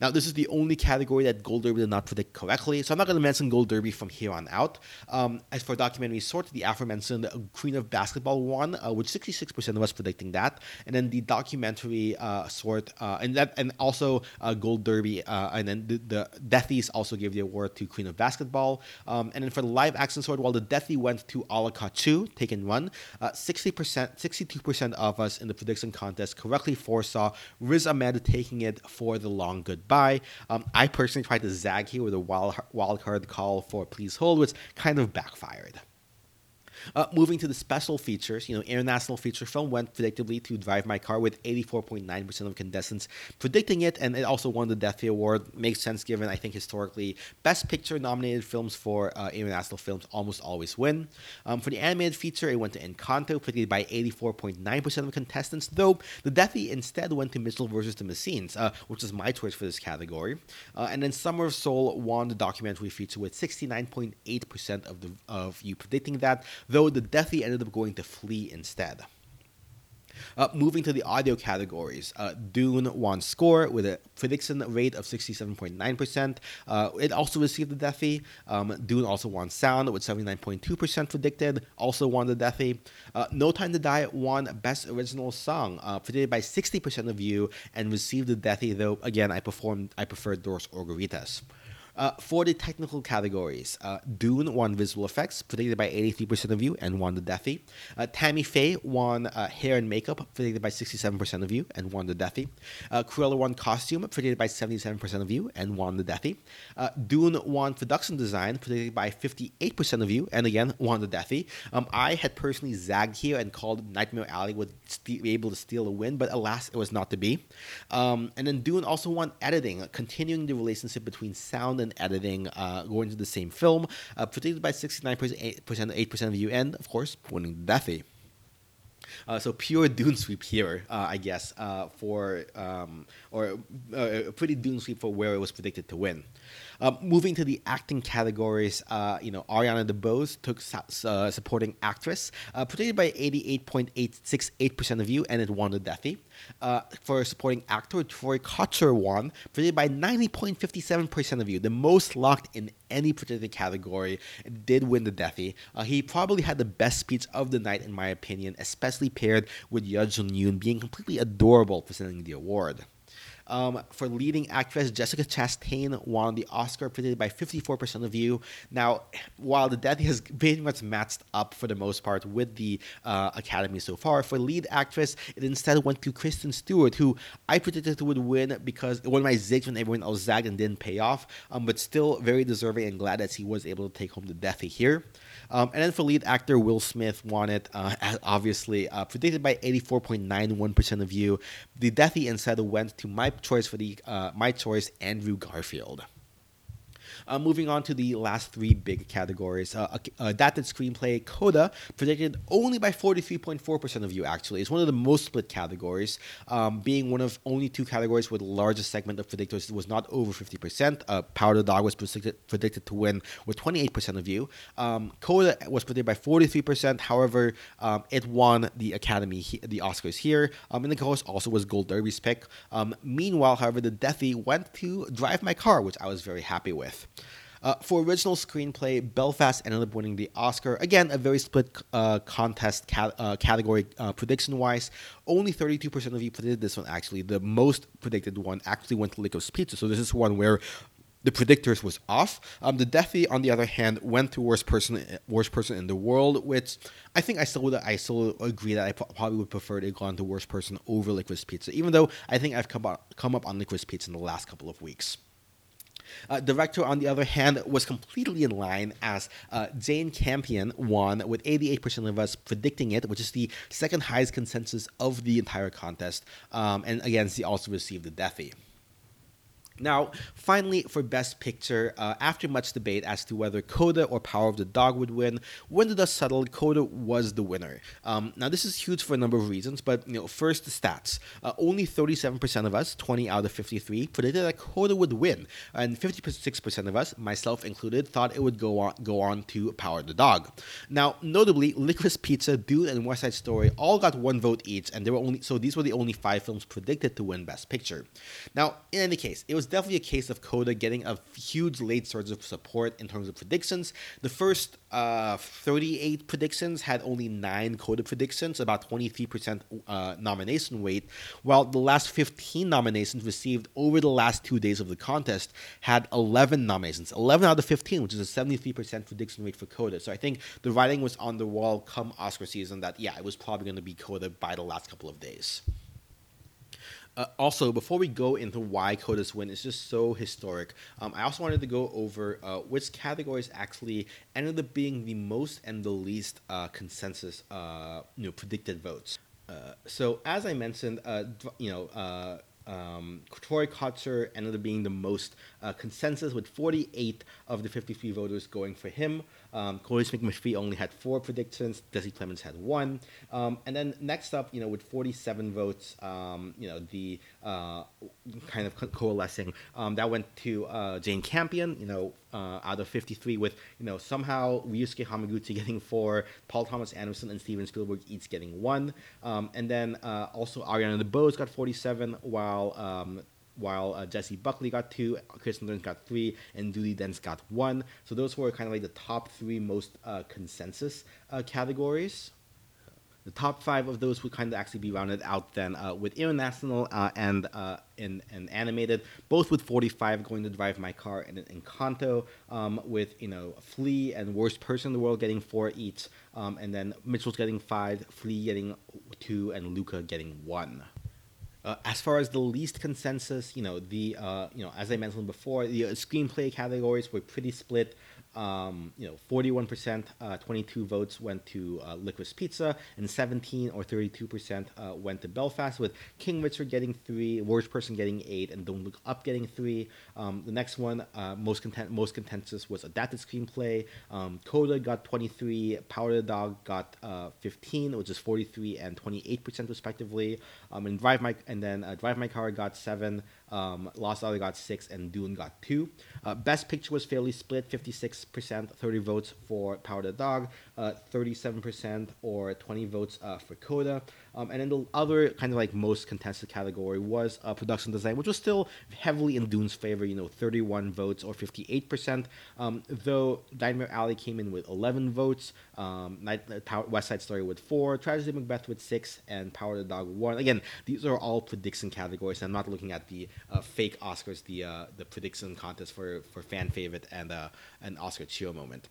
Now, this is the only category that Gold Derby did not predict correctly, so I'm not going to mention Gold Derby from here on out. Um, as for documentary sort, the aforementioned Queen of Basketball won, uh, with 66% of us predicting that, and then the documentary uh, sort, uh, and that, and also uh, Gold Derby, uh, and then the, the Deathies also gave the award to Queen of Basketball, um, and then for the live action sort, while the Deathy went to Ala Kachuu, Taken Run, 60%, 62% of us in the prediction contest correctly foresaw Riz Ahmed taking it for the long good by. Um, I personally tried to zag here with a wild, wild card call for Please Hold, which kind of backfired. Uh, moving to the special features, you know, international feature film went predictably to Drive My Car with 84.9% of contestants predicting it, and it also won the Deathy Award. Makes sense given, I think, historically, Best Picture nominated films for uh, international films almost always win. Um, for the animated feature, it went to Encanto, predicted by 84.9% of contestants, though the Deathy instead went to Mitchell versus the Machines, uh, which is my choice for this category. Uh, and then Summer of Soul won the documentary feature with 69.8% of the of you predicting that, though the Deathy ended up going to Flee instead. Uh, moving to the audio categories, uh, Dune won score with a prediction rate of 67.9%. Uh, it also received the Deathy. Um, Dune also won sound with 79.2% predicted, also won the Deathy. Uh, no Time to Die won Best Original Song, uh, predicted by 60% of you, and received the Deathy, though, again, I performed, I preferred Dos Oruguitas. Uh, for the technical categories, uh, Dune won visual effects, predicted by 83% of you, and won the Deathy. Uh, Tammy Faye won uh, hair and makeup, predicted by 67% of you, and won the Deathy. Uh, Cruella won costume, predicted by 77% of you, and won the Deathy. Uh, Dune won production design, predicted by 58% of you, and again, won the Deathy. Um, I had personally zagged here and called Nightmare Alley would st- be able to steal a win, but alas, it was not to be. Um, and then Dune also won editing, continuing the relationship between sound and and editing uh, going to the same film, uh, predicted by 69%, 8%, 8% of you, and of course, winning Deathy. Uh, so pure Dune sweep here, uh, I guess, uh, for um, or uh, a pretty Dune sweep for where it was predicted to win. Uh, moving to the acting categories, uh, you know, Ariana DeBose took uh, supporting actress, uh, predicted by 88.868% of you, and it won the Deathy. Uh, for supporting actor, Troy Kotsur won, predicted by 90.57% of you, the most locked in any predicted category, did win the Deathy. Uh, he probably had the best speech of the night, in my opinion, especially paired with Yuh Jung Youn being completely adorable presenting the award. Um, for leading actress, Jessica Chastain won the Oscar, predicted by 54% of you. Now, while the Deathy has pretty much matched up for the most part with the uh, Academy so far, for lead actress, it instead went to Kristen Stewart, who I predicted would win because one of my zigs when everyone else zagged and didn't pay off, um, but still very deserving and glad that he was able to take home the Deathy here. Um, and then for lead actor, Will Smith won it, uh, obviously, uh, predicted by 84.91% of you. The Deathy instead went to my choice for the uh, my choice, Andrew Garfield. Uh, moving on to the last three big categories. Uh, adapted screenplay, Coda, predicted only by 43.4% of you, actually. It's one of the most split categories, um, being one of only two categories where the largest segment of predictors was not over 50%. Uh, Power the Dog was predicted, predicted to win with 28% of you. Um, Coda was predicted by 43%. However, um, it won the Academy, the Oscars here. Um, and the host also was Gold Derby's pick. Um, meanwhile, however, the Deathy went to Drive My Car, which I was very happy with. Uh, for original screenplay, Belfast ended up winning the Oscar. Again, a very split uh, contest uh, category uh, prediction wise. Only 32% of you predicted this one, actually. The most predicted one actually went to Licorice Pizza. So this is one where the predictors was off. Um, the Deathy, on the other hand, went to worst person, worst person in the world, which I think I still would, I still agree that I probably would prefer to go on to worst person over Licorice Pizza, even though I think I've come up, come up on Licorice Pizza in the last couple of weeks. Uh, director, on the other hand, was completely in line as uh, Jane Campion won with 88% of us predicting it, which is the second highest consensus of the entire contest. Um, and again, she also received the Deathy. Now, finally, for Best Picture, uh, after much debate as to whether Coda or Power of the Dog would win, when the dust settled, Coda was the winner. Um, now, this is huge for a number of reasons, but you know, first the stats. Uh, only 37% of us, 20 out of 53, predicted that Coda would win, and 56% of us, myself included, thought it would go on go on to Power of the Dog. Now, notably, Licorice Pizza, Dune, and West Side Story all got one vote each, and there were only so these were the only five films predicted to win Best Picture. Now, in any case, it was definitely a case of Coda getting a huge late surge of support in terms of predictions. The first uh, 38 predictions had only nine Coda predictions, about 23% uh, nomination weight, while the last 15 nominations received over the last two days of the contest had 11 nominations, 11 out of 15, which is a 73% prediction rate for Coda. So I think the writing was on the wall come Oscar season that, yeah, it was probably going to be Coda by the last couple of days. Uh, also, before we go into why Coda's win is just so historic, um, I also wanted to go over uh, which categories actually ended up being the most and the least uh, consensus, uh, you know, predicted votes. Uh, so, as I mentioned, uh, you know. Um, Troy Kotsur ended up being the most consensus with 48 of the 53 voters going for him. Um, Cloris McMurphy only had four predictions. Jesse Plemons had one. Um, and then next up, you know, with 47 votes, um, you know, the uh, kind of co- coalescing, um, that went to uh, Jane Campion, you know, uh, out of 53 with, you know, somehow Ryusuke Hamaguchi getting four, Paul Thomas Anderson and Steven Spielberg each getting one. Um, and then uh, also Ariana DeBose got 47, while um, while uh, Jessie Buckley got two, Kirsten Dunst got three, and Judi Dench got one. So those were kind of like the top three most uh, consensus uh, categories. The top five of those would kind of actually be rounded out then uh, with international uh, and uh, in, in animated, both with 45 going to drive my car and Encanto, um, with you know Flee and Worst Person in the World getting four each, um, and then Mitchell's getting five, Flee getting two, and Luca getting one. Uh, as far as the least consensus, you know, the uh, you know, as I mentioned before, the uh, screenplay categories were pretty split. Um, you know, 41%, uh, 22 votes went to uh, Licorice Pizza, and 17 or 32% uh, went to Belfast, with King Richard getting three, Worst Person getting eight, and Don't Look Up getting three. Um, the next one, uh, most content, most consensus was Adapted Screenplay. Um, Coda got 23, Power the Dog got uh, 15, which is 43 and 28% respectively. Um, and Drive My and then uh, Drive My Car got seven. Um, Lost Daughter got six, and Dune got two. Uh, Best Picture was fairly split 56%, 30 votes for Power of the Dog, uh, 37% or 20 votes uh, for Coda. Um, and then the other kind of like most contested category was uh, production design, which was still heavily in Dune's favor, you know, 31 votes or 58%. Um, though Nightmare Alley came in with 11 votes, um, Night, West Side Story with four, Tragedy Macbeth with six, and Power the Dog one. Again, these are all prediction categories. I'm not looking at the uh, fake Oscars, the uh, the prediction contest for, for fan favorite and uh, an Oscar cheer moment.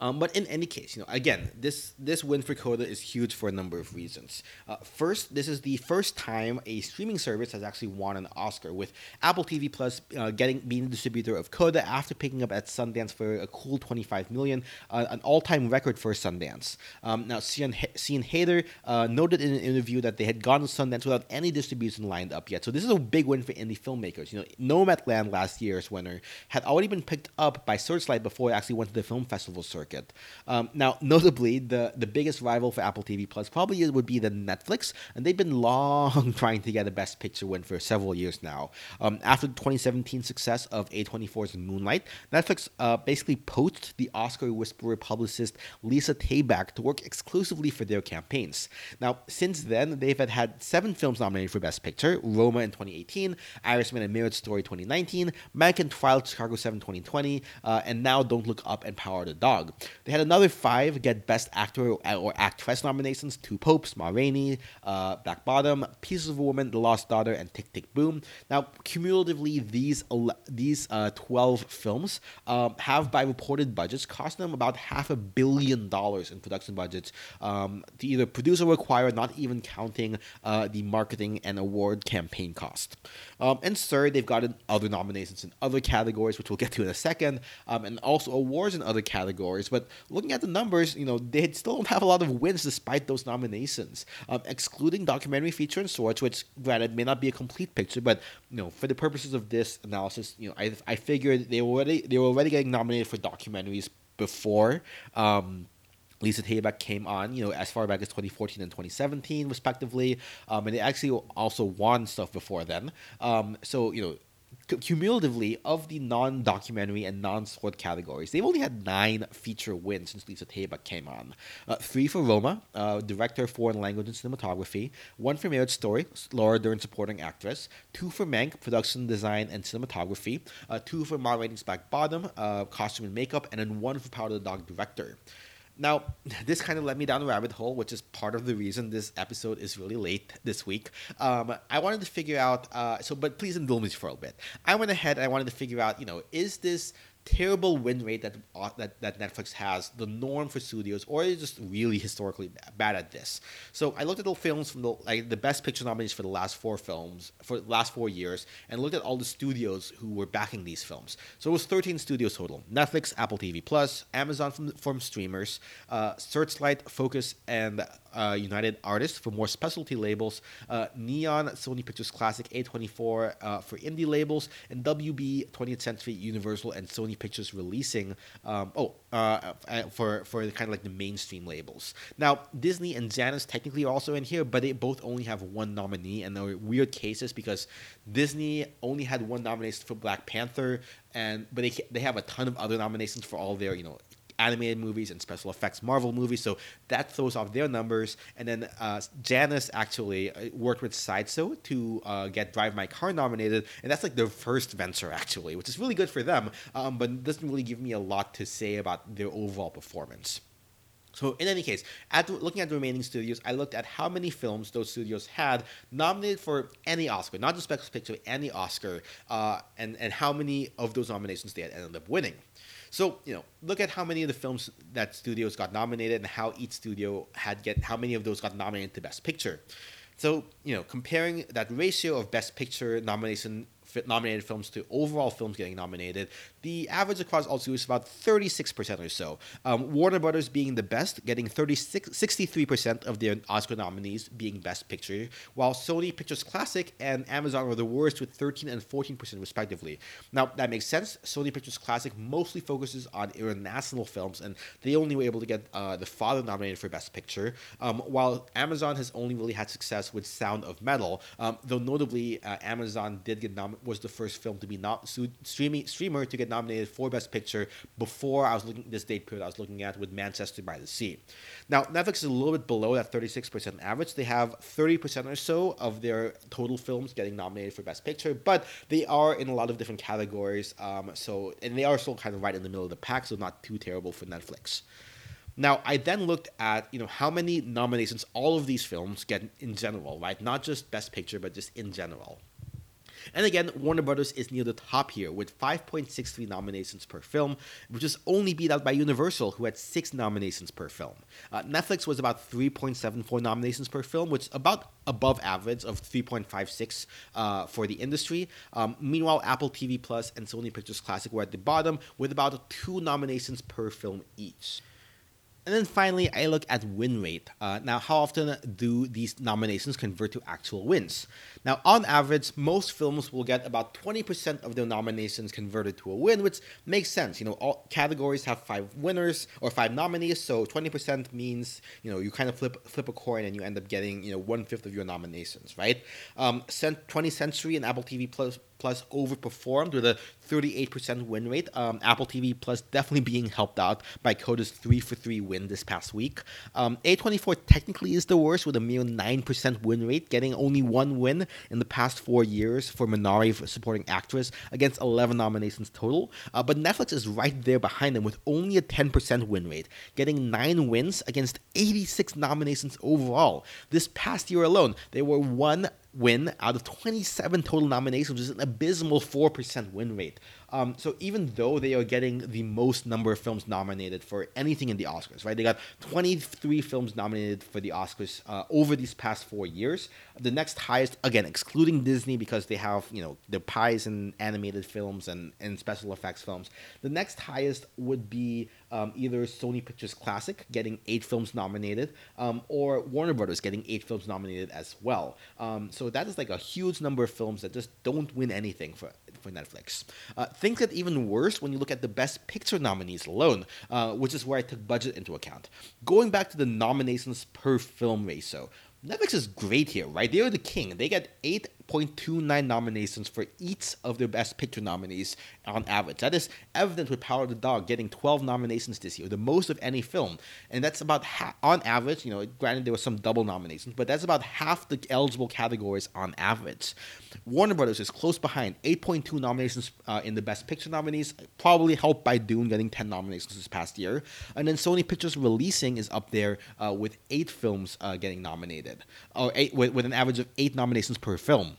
Um, but in any case, you know, again, this this win for Coda is huge for a number of reasons. Uh, first, this is the first time a streaming service has actually won an Oscar, with Apple TV Plus uh, getting being the distributor of Coda after picking up at Sundance for a cool 25 million, uh, an all-time record for Sundance. Um, now, Sian, Sian Heder uh, noted in an interview that they had gone to Sundance without any distribution lined up yet. So this is a big win for indie filmmakers. You know, Nomadland last year's winner had already been picked up by Searchlight before it actually went to the film festival circuit circuit. Um, now, notably, the, the biggest rival for Apple TV Plus probably would be the Netflix, and they've been long trying to get a Best Picture win for several years now. Um, after the 2017 success of A24's Moonlight, Netflix uh, basically poached the Oscar whisperer publicist Lisa Taback to work exclusively for their campaigns. Now, since then, they've had, had seven films nominated for Best Picture Roma in 2018, Irishman and Marriage Story 2019, American Trial Chicago 7 2020, uh, and now Don't Look Up and Power the Dog. They had another five get Best Actor or Actress nominations: Two Popes, Ma Rainey, uh, Black Bottom, Pieces of a Woman, The Lost Daughter, and Tick Tick Boom. Now, cumulatively, these these uh, twelve films um, have, by reported budgets, cost them about half a billion dollars in production budgets um, to either produce or acquire, not even counting uh, the marketing and award campaign cost. Um, and third, they've gotten other nominations in other categories, which we'll get to in a second, um, and also awards in other categories. But looking at the numbers, you know, they still don't have a lot of wins despite those nominations, um, excluding documentary feature and sorts, which granted may not be a complete picture, but you know, for the purposes of this analysis, you know, I I figured they were already they were already getting nominated for documentaries before. Um, Lisa Taback came on, you know, as far back as 2014 and 2017, respectively, um, and they actually also won stuff before then. Um, so, you know, cumulatively of the non-documentary and non-sport categories, they've only had nine feature wins since Lisa Taback came on. Uh, three for Roma, uh, director of foreign language and cinematography. One for Marriage Story, Laura Dern supporting actress. Two for Mank, production design and cinematography. Uh, two for Ma Rainey's Black Bottom, uh, costume and makeup, and then one for Power of the Dog, director. Now, this kind of led me down a rabbit hole, which is part of the reason this episode is really late this week. Um, I wanted to figure out, uh, so, but please indulge me for a bit. I went ahead and I wanted to figure out, you know, is this terrible win rate that, uh, that that Netflix has the norm for studios, or is just really historically bad at this? So I looked at the films from the like the best picture nominees for the last four films for the last four years, and looked at all the studios who were backing these films. So it was 13 studios total: Netflix, Apple TV Plus, Amazon from from streamers, uh, Searchlight, Focus, and uh, United Artists for more specialty labels, uh, Neon, Sony Pictures Classic, A24 uh, for indie labels, and WB, 20th Century, Universal, and Sony Pictures releasing. Um, oh, uh, uh, for the kind of like the mainstream labels. Now Disney and Janus technically are also in here, but they both only have one nominee, and they're weird cases because Disney only had one nomination for Black Panther, and but they they have a ton of other nominations for all their you know animated movies and special effects Marvel movies. So that throws off their numbers. And then uh, Janus actually uh, worked with Sideshow to uh, get Drive My Car nominated, and that's like their first venture actually, which is really good for them. Um, but doesn't really give me a lot to say about their overall performance. So in any case, at looking at the remaining studios, I looked at how many films those studios had nominated for any Oscar, not just Best Picture, any Oscar, uh, and and how many of those nominations they had ended up winning. So you know, look at how many of the films that studios got nominated and how each studio had get how many of those got nominated to Best Picture. So you know, comparing that ratio of Best Picture nomination nominated films to overall films getting nominated, the average across all studios is about 36% or so. Um, Warner Brothers being the best, getting 36, 63% of their Oscar nominees being Best Picture, while Sony Pictures Classic and Amazon were the worst with 13 and 14% respectively. Now, that makes sense. Sony Pictures Classic mostly focuses on international films, and they only were able to get uh, The Father nominated for Best Picture, um, while Amazon has only really had success with Sound of Metal, um, though notably, uh, Amazon did get nom- was the first film to be not streaming streamer to get nominated for Best Picture before I was looking this date period I was looking at with Manchester by the Sea. Now Netflix is a little bit below that 36% average. They have 30% or so of their total films getting nominated for Best Picture, but they are in a lot of different categories. Um, so and they are still kind of right in the middle of the pack, so not too terrible for Netflix. Now, I then looked at you know how many nominations all of these films get in general, right? Not just Best Picture, but just in general. And again, Warner Brothers is near the top here with 5.63 nominations per film, which is only beat out by Universal, who had six nominations per film. Uh, Netflix was about 3.74 nominations per film, which is about above average of 3.56 uh, for the industry. Um, meanwhile, Apple TV Plus and Sony Pictures Classic were at the bottom with about two nominations per film each. And then finally, I look at win rate. Uh, now, how often do these nominations convert to actual wins? Now, on average, most films will get about 20% of their nominations converted to a win, which makes sense. You know, all categories have five winners or five nominees, so 20% means, you know, you kind of flip flip a coin and you end up getting, you know, one fifth of your nominations, right? Um, 20th Century and Apple TV Plus Plus overperformed with a 38% win rate. Um, Apple TV Plus definitely being helped out by Coda's 3 for 3 win this past week. Um, A24 technically is the worst with a mere 9% win rate, getting only one win in the past four years for Minari for supporting actress against 11 nominations total. Uh, but Netflix is right there behind them with only a 10% win rate, getting 9 wins against 86 nominations overall. This past year alone, they were one win out of 27 total nominations, which is an abysmal 4% win rate. Um, so even though they are getting the most number of films nominated for anything in the Oscars, right? They got 23 films nominated for the Oscars uh, over these past four years. The next highest, again, excluding Disney because they have you know the pies and animated films and and special effects films. The next highest would be um, either Sony Pictures Classic getting eight films nominated, um, or Warner Brothers getting eight films nominated as well. Um, so that is like a huge number of films that just don't win anything for for Netflix. Uh, things get even worse when you look at the Best Picture nominees alone, uh, which is where I took budget into account. Going back to the nominations per film ratio, Netflix is great here, right? They are the king. They get eight 0.29 nominations for each of their Best Picture nominees on average. That is evident with Power of the Dog getting 12 nominations this year, the most of any film. And that's about half, on average, you know, granted there were some double nominations, but that's about half the eligible categories on average. Warner Brothers is close behind, 8.2 nominations uh, in the Best Picture nominees, probably helped by Dune getting 10 nominations this past year. And then Sony Pictures Releasing is up there uh, with eight films uh, getting nominated, or eight, with, with an average of eight nominations per film.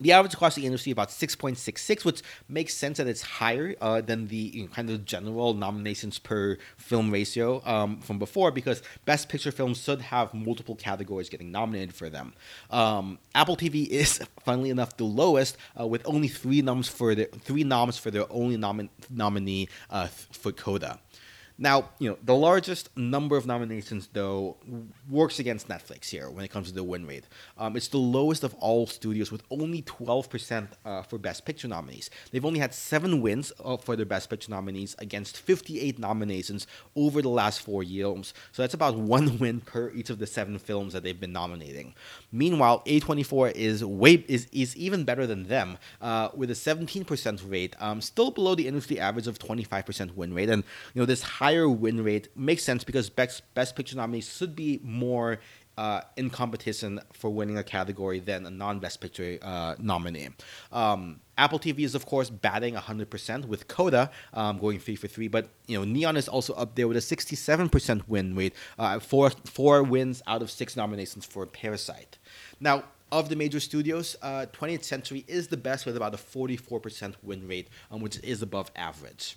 The average across the industry about 6.66, which makes sense that it's higher uh, than the you know, kind of general nominations per film ratio um, from before, because Best Picture films should have multiple categories getting nominated for them. Um, Apple TV is, funnily enough, the lowest, uh, with only three noms for the three noms for their only nomin- nominee uh, for Coda. Now, you know, the largest number of nominations, though, works against Netflix here when it comes to the win rate. Um, it's the lowest of all studios with only 12% uh, for Best Picture nominees. They've only had seven wins uh, for their Best Picture nominees against 58 nominations over the last four years. So that's about one win per each of the seven films that they've been nominating. Meanwhile, A24 is way is, is even better than them uh, with a 17% rate, um, still below the industry average of 25% win rate. And, you know, this high higher win rate makes sense because best best picture nominees should be more uh, in competition for winning a category than a non-best picture uh, nominee. Um, Apple TV is of course batting 100% with Coda um, going three for three, but you know Neon is also up there with a 67% win rate, uh, four four wins out of six nominations for Parasite. Now. Of the major studios, 20th uh, Century is the best with about a 44% win rate, um, which is above average.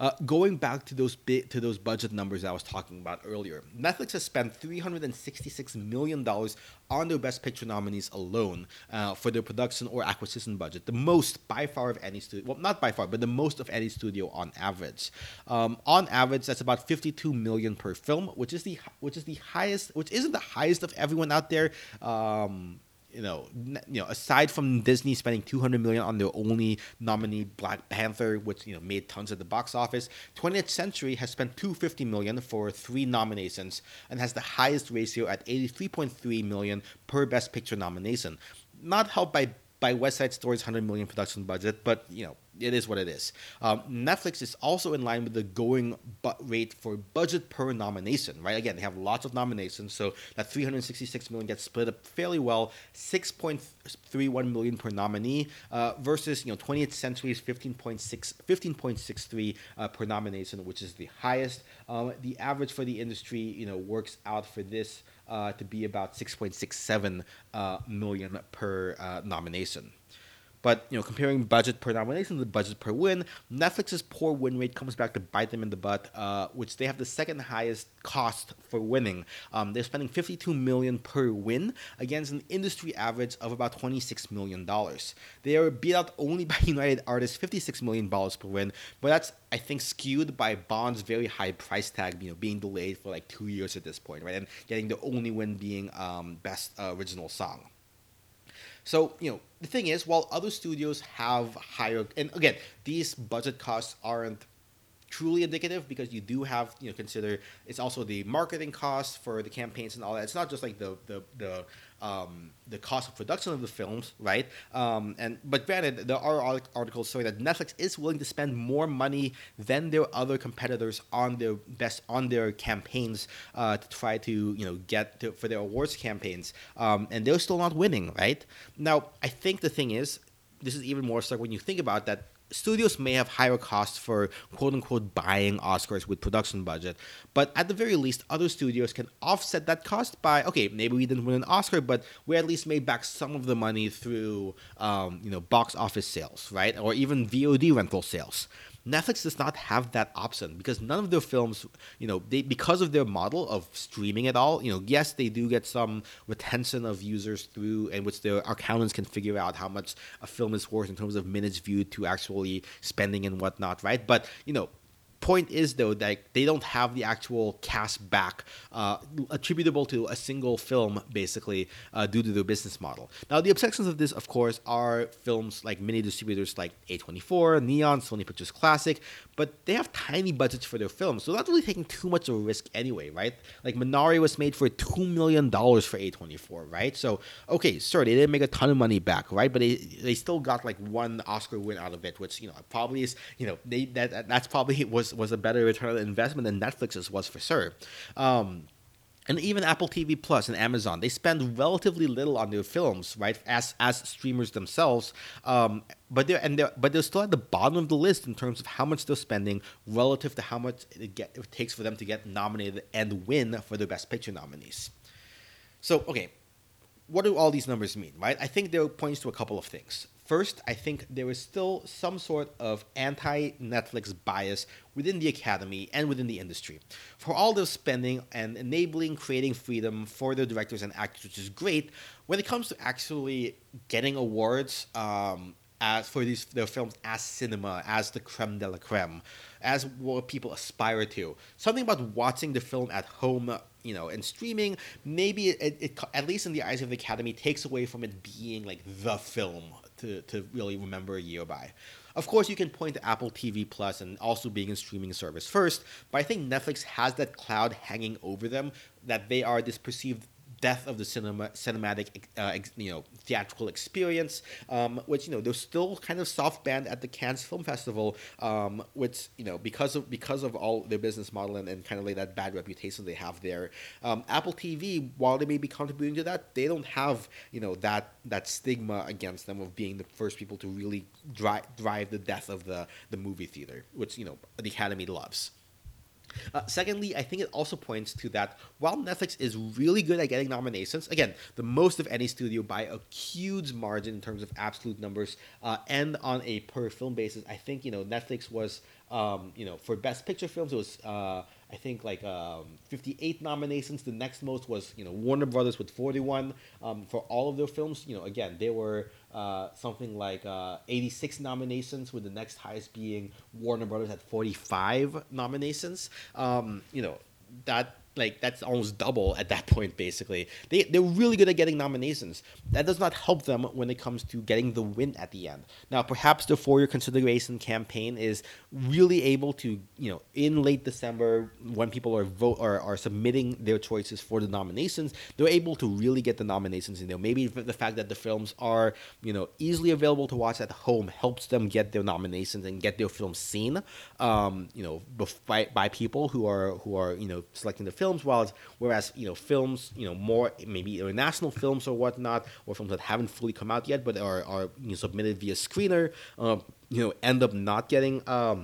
Uh, going back to those bit to those budget numbers I was talking about earlier, Netflix has spent 366 million dollars on their Best Picture nominees alone uh, for their production or acquisition budget, the most by far of any studio. Well, not by far, but the most of any studio on average. Um, on average, that's about 52 million per film, which is the which is the highest, which isn't the highest of everyone out there. Um, you know, you know, aside from Disney spending 200 million on their only nominee Black Panther, which you know made tons at the box office, 20th Century has spent 250 million for three nominations and has the highest ratio at 83.3 million per Best Picture nomination. Not helped by by West Side Story's 100 million production budget, but you know, it is what it is. Um, Netflix is also in line with the going rate for budget per nomination, right? Again, they have lots of nominations, so that 366 million gets split up fairly well, 6.31 million per nominee uh, versus you know 20th Century's 15.6 15.63 uh, per nomination, which is the highest. Um, the average for the industry, you know, works out for this to be about 6.67 uh, million per uh, nomination. But you know, comparing budget per nomination to budget per win, Netflix's poor win rate comes back to bite them in the butt, uh, which they have the second highest cost for winning. Um, they're spending 52 million per win against an industry average of about 26 million dollars. They are beat out only by United Artists, 56 million dollars per win, but that's I think skewed by Bond's very high price tag, you know, being delayed for like two years at this point, right, and getting the only win being um, best uh, original song. So, you know, the thing is, while other studios have higher, and again, these budget costs aren't truly indicative because you do have you know consider it's also the marketing costs for the campaigns and all that. It's not just like the the the um, the cost of production of the films, right? Um, and but granted, there are articles showing that Netflix is willing to spend more money than their other competitors on their best on their campaigns uh, to try to you know get to, for their awards campaigns, um, and they're still not winning, right? Now, I think the thing is, this is even more so when you think about that studios may have higher costs for quote unquote buying Oscars with production budget, but at the very least, other studios can offset that cost by okay, maybe we didn't win an Oscar, but we at least made back some of the money through um, you know box office sales, right, or even VOD rental sales. Netflix does not have that option because none of their films, you know, they because of their model of streaming it all, you know, yes, they do get some retention of users through in which their accountants can figure out how much a film is worth in terms of minutes viewed to actually spending and whatnot, right? But you know, point is though that they don't have the actual cast back uh, attributable to a single film basically uh, due to their business model. Now the exceptions of this of course are films like mini distributors like a24 neon sony pictures classic but they have tiny budgets for their films so not really taking too much of a risk anyway right? Like minari was made for $2 million for a24 right? So okay sure they didn't make a ton of money back right? But they, they still got like one oscar win out of it which you know probably is you know they that that's probably was was a better return on investment than Netflix's was for sure. Um, and even Apple TV Plus and Amazon, they spend relatively little on their films, right? As as streamers themselves, um, but they're and they're but they're still at the bottom of the list in terms of how much they're spending relative to how much it, get, it takes for them to get nominated and win for the Best Picture nominees. So, okay, what do all these numbers mean, right? I think they points to a couple of things. First, I think there is still some sort of anti Netflix bias within the academy and within the industry. For all the spending and enabling creating freedom for the directors and actors, which is great, when it comes to actually getting awards um, as for these their films as cinema, as the creme de la creme, as what people aspire to. Something about watching the film at home, you know, and streaming, maybe it, it, at least in the eyes of the Academy, takes away from it being like the film to, to really remember a year by. Of course, you can point to Apple TV Plus and also being a streaming service first, but I think Netflix has that cloud hanging over them that they are this perceived death of the cinema cinematic uh, you know theatrical experience um, which you know they're still kind of soft banned at the Cannes Film Festival um, which you know because of because of all their business model and, and kind of like that bad reputation they have there um, Apple TV while they may be contributing to that they don't have you know that that stigma against them of being the first people to really drive drive the death of the the movie theater which you know the Academy loves Uh, secondly, I think it also points to that while Netflix is really good at getting nominations, again, the most of any studio by a huge margin in terms of absolute numbers, uh, and on a per film basis, I think you know Netflix was um, you know for Best Picture films it was. Uh, I think like um, 58 nominations. The next most was you know Warner Brothers with 41 um, for all of their films. You know again they were uh, something like uh, 86 nominations, with the next highest being Warner Brothers at 45 nominations. Um, you know that like that's almost double at that point basically. They, they're really good at getting nominations. That does not help them when it comes to getting the win at the end. Now perhaps the four-year consideration campaign is really able to you know in late december when people are vote or are submitting their choices for the nominations they're able to really get the nominations in there. Maybe the fact that the films are you know easily available to watch at home helps them get their nominations and get their films seen um, you know by, by people who are who are you know selecting the films, whereas you know films, you know more maybe international films or whatnot, or films that haven't fully come out yet but are are you know, submitted via screener, um, you know end up not getting. Um,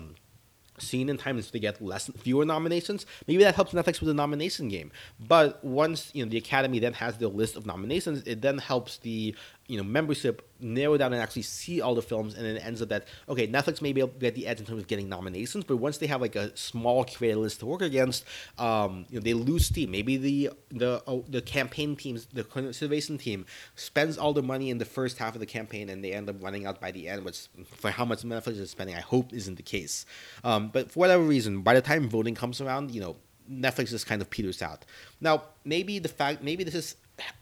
seen in time so they get less fewer nominations maybe that helps netflix with the nomination game but once you know the academy then has the list of nominations it then helps the you know membership narrow down and actually see all the films and then it ends up that okay netflix may be able to get the edge in terms of getting nominations but once they have like a small creative list to work against um, you know they lose steam. Maybe the the oh, the campaign teams the conservation team spends all the money in the first half of the campaign and they end up running out by the end which for how much netflix is spending i hope isn't the case. Um, but for whatever reason by the time voting comes around you know netflix just kind of peters out. Now maybe the fact maybe this is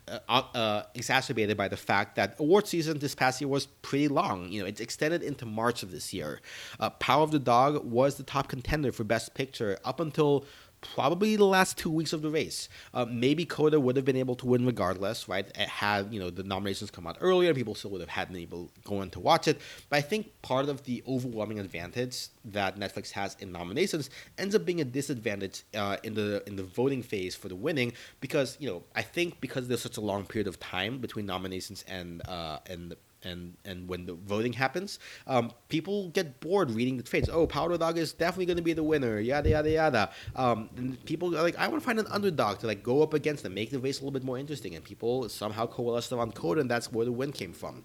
uh, uh, exacerbated by the fact that award season this past year was pretty long. You know, it's extended into March of this year. Uh, Power of the Dog was the top contender for Best Picture up until probably the last two weeks of the race. Uh, maybe Coda would have been able to win regardless, right? It had you know the nominations come out earlier, people still would have had been able to go in to watch it. But I think part of the overwhelming advantage that Netflix has in nominations ends up being a disadvantage uh, in the in the voting phase for the winning because you know I think because there's such a long period of time between nominations and uh, and and and when the voting happens, um, people get bored reading the trades. Oh, Powder Dog is definitely going to be the winner. Yada yada yada. Um, and people like, I want to find an underdog to like go up against them, make the race a little bit more interesting. And people somehow coalesced around Coda, and that's where the win came from.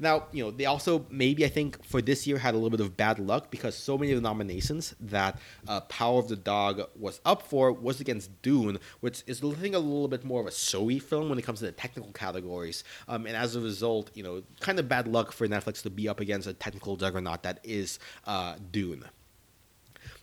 Now, you know, they also maybe I think for this year had a little bit of bad luck because so many of the nominations that uh, Power of the Dog was up for was against Dune, which is think a little bit more of a showy film when it comes to the technical categories. Um, and as a result, you know, kind of bad luck for Netflix to be up against a technical juggernaut that is uh, Dune.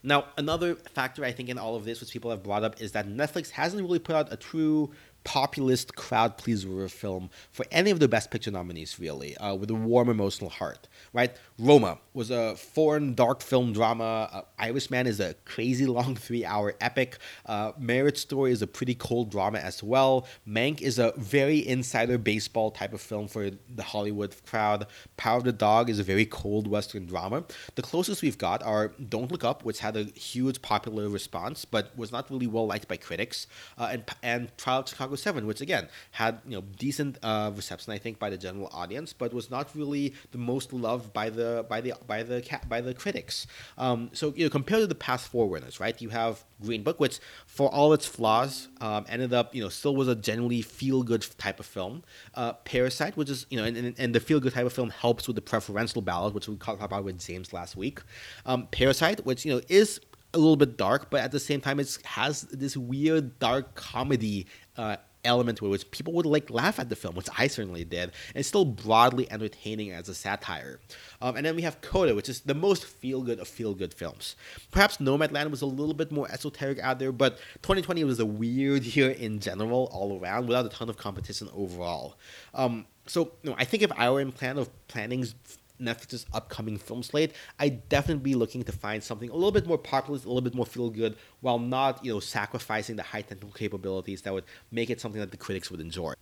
Now, another factor I think in all of this, which people have brought up, is that Netflix hasn't really put out a true populist crowd pleaser film for any of the Best Picture nominees, really, uh, with a warm emotional heart, right? Roma was a foreign dark film drama. Uh, Irishman is a crazy long three hour epic. Uh, Marriage Story is a pretty cold drama as well. Mank is a very insider baseball type of film for the Hollywood crowd. Power of the Dog is a very cold Western drama. The closest we've got are Don't Look Up, which had a huge popular response but was not really well liked by critics, uh, and, and Trial of Chicago 7, which again had you know decent uh, reception I think by the general audience, but was not really the most loved by the by the by the by the critics. Um, so you know compared to the past four winners, right? You have Green Book, which for all its flaws um, ended up you know still was a generally feel good type of film. Uh, Parasite, which is you know and, and, and the feel good type of film helps with the preferential ballot, which we talked about with James last week. Um, Parasite, which you know is a little bit dark, but at the same time, it has this weird dark comedy uh, element to it, which people would like laugh at the film, which I certainly did, and still broadly entertaining as a satire. Um, and then we have Coda, which is the most feel good of feel good films. Perhaps Nomadland was a little bit more esoteric out there, but 2020 was a weird year in general, all around, without a ton of competition overall. Um, so, you know, I think if I were in plan of planning Netflix's upcoming film slate, I'd definitely be looking to find something a little bit more populist, a little bit more feel good, while not, you know, sacrificing the high technical capabilities that would make it something that the critics would enjoy.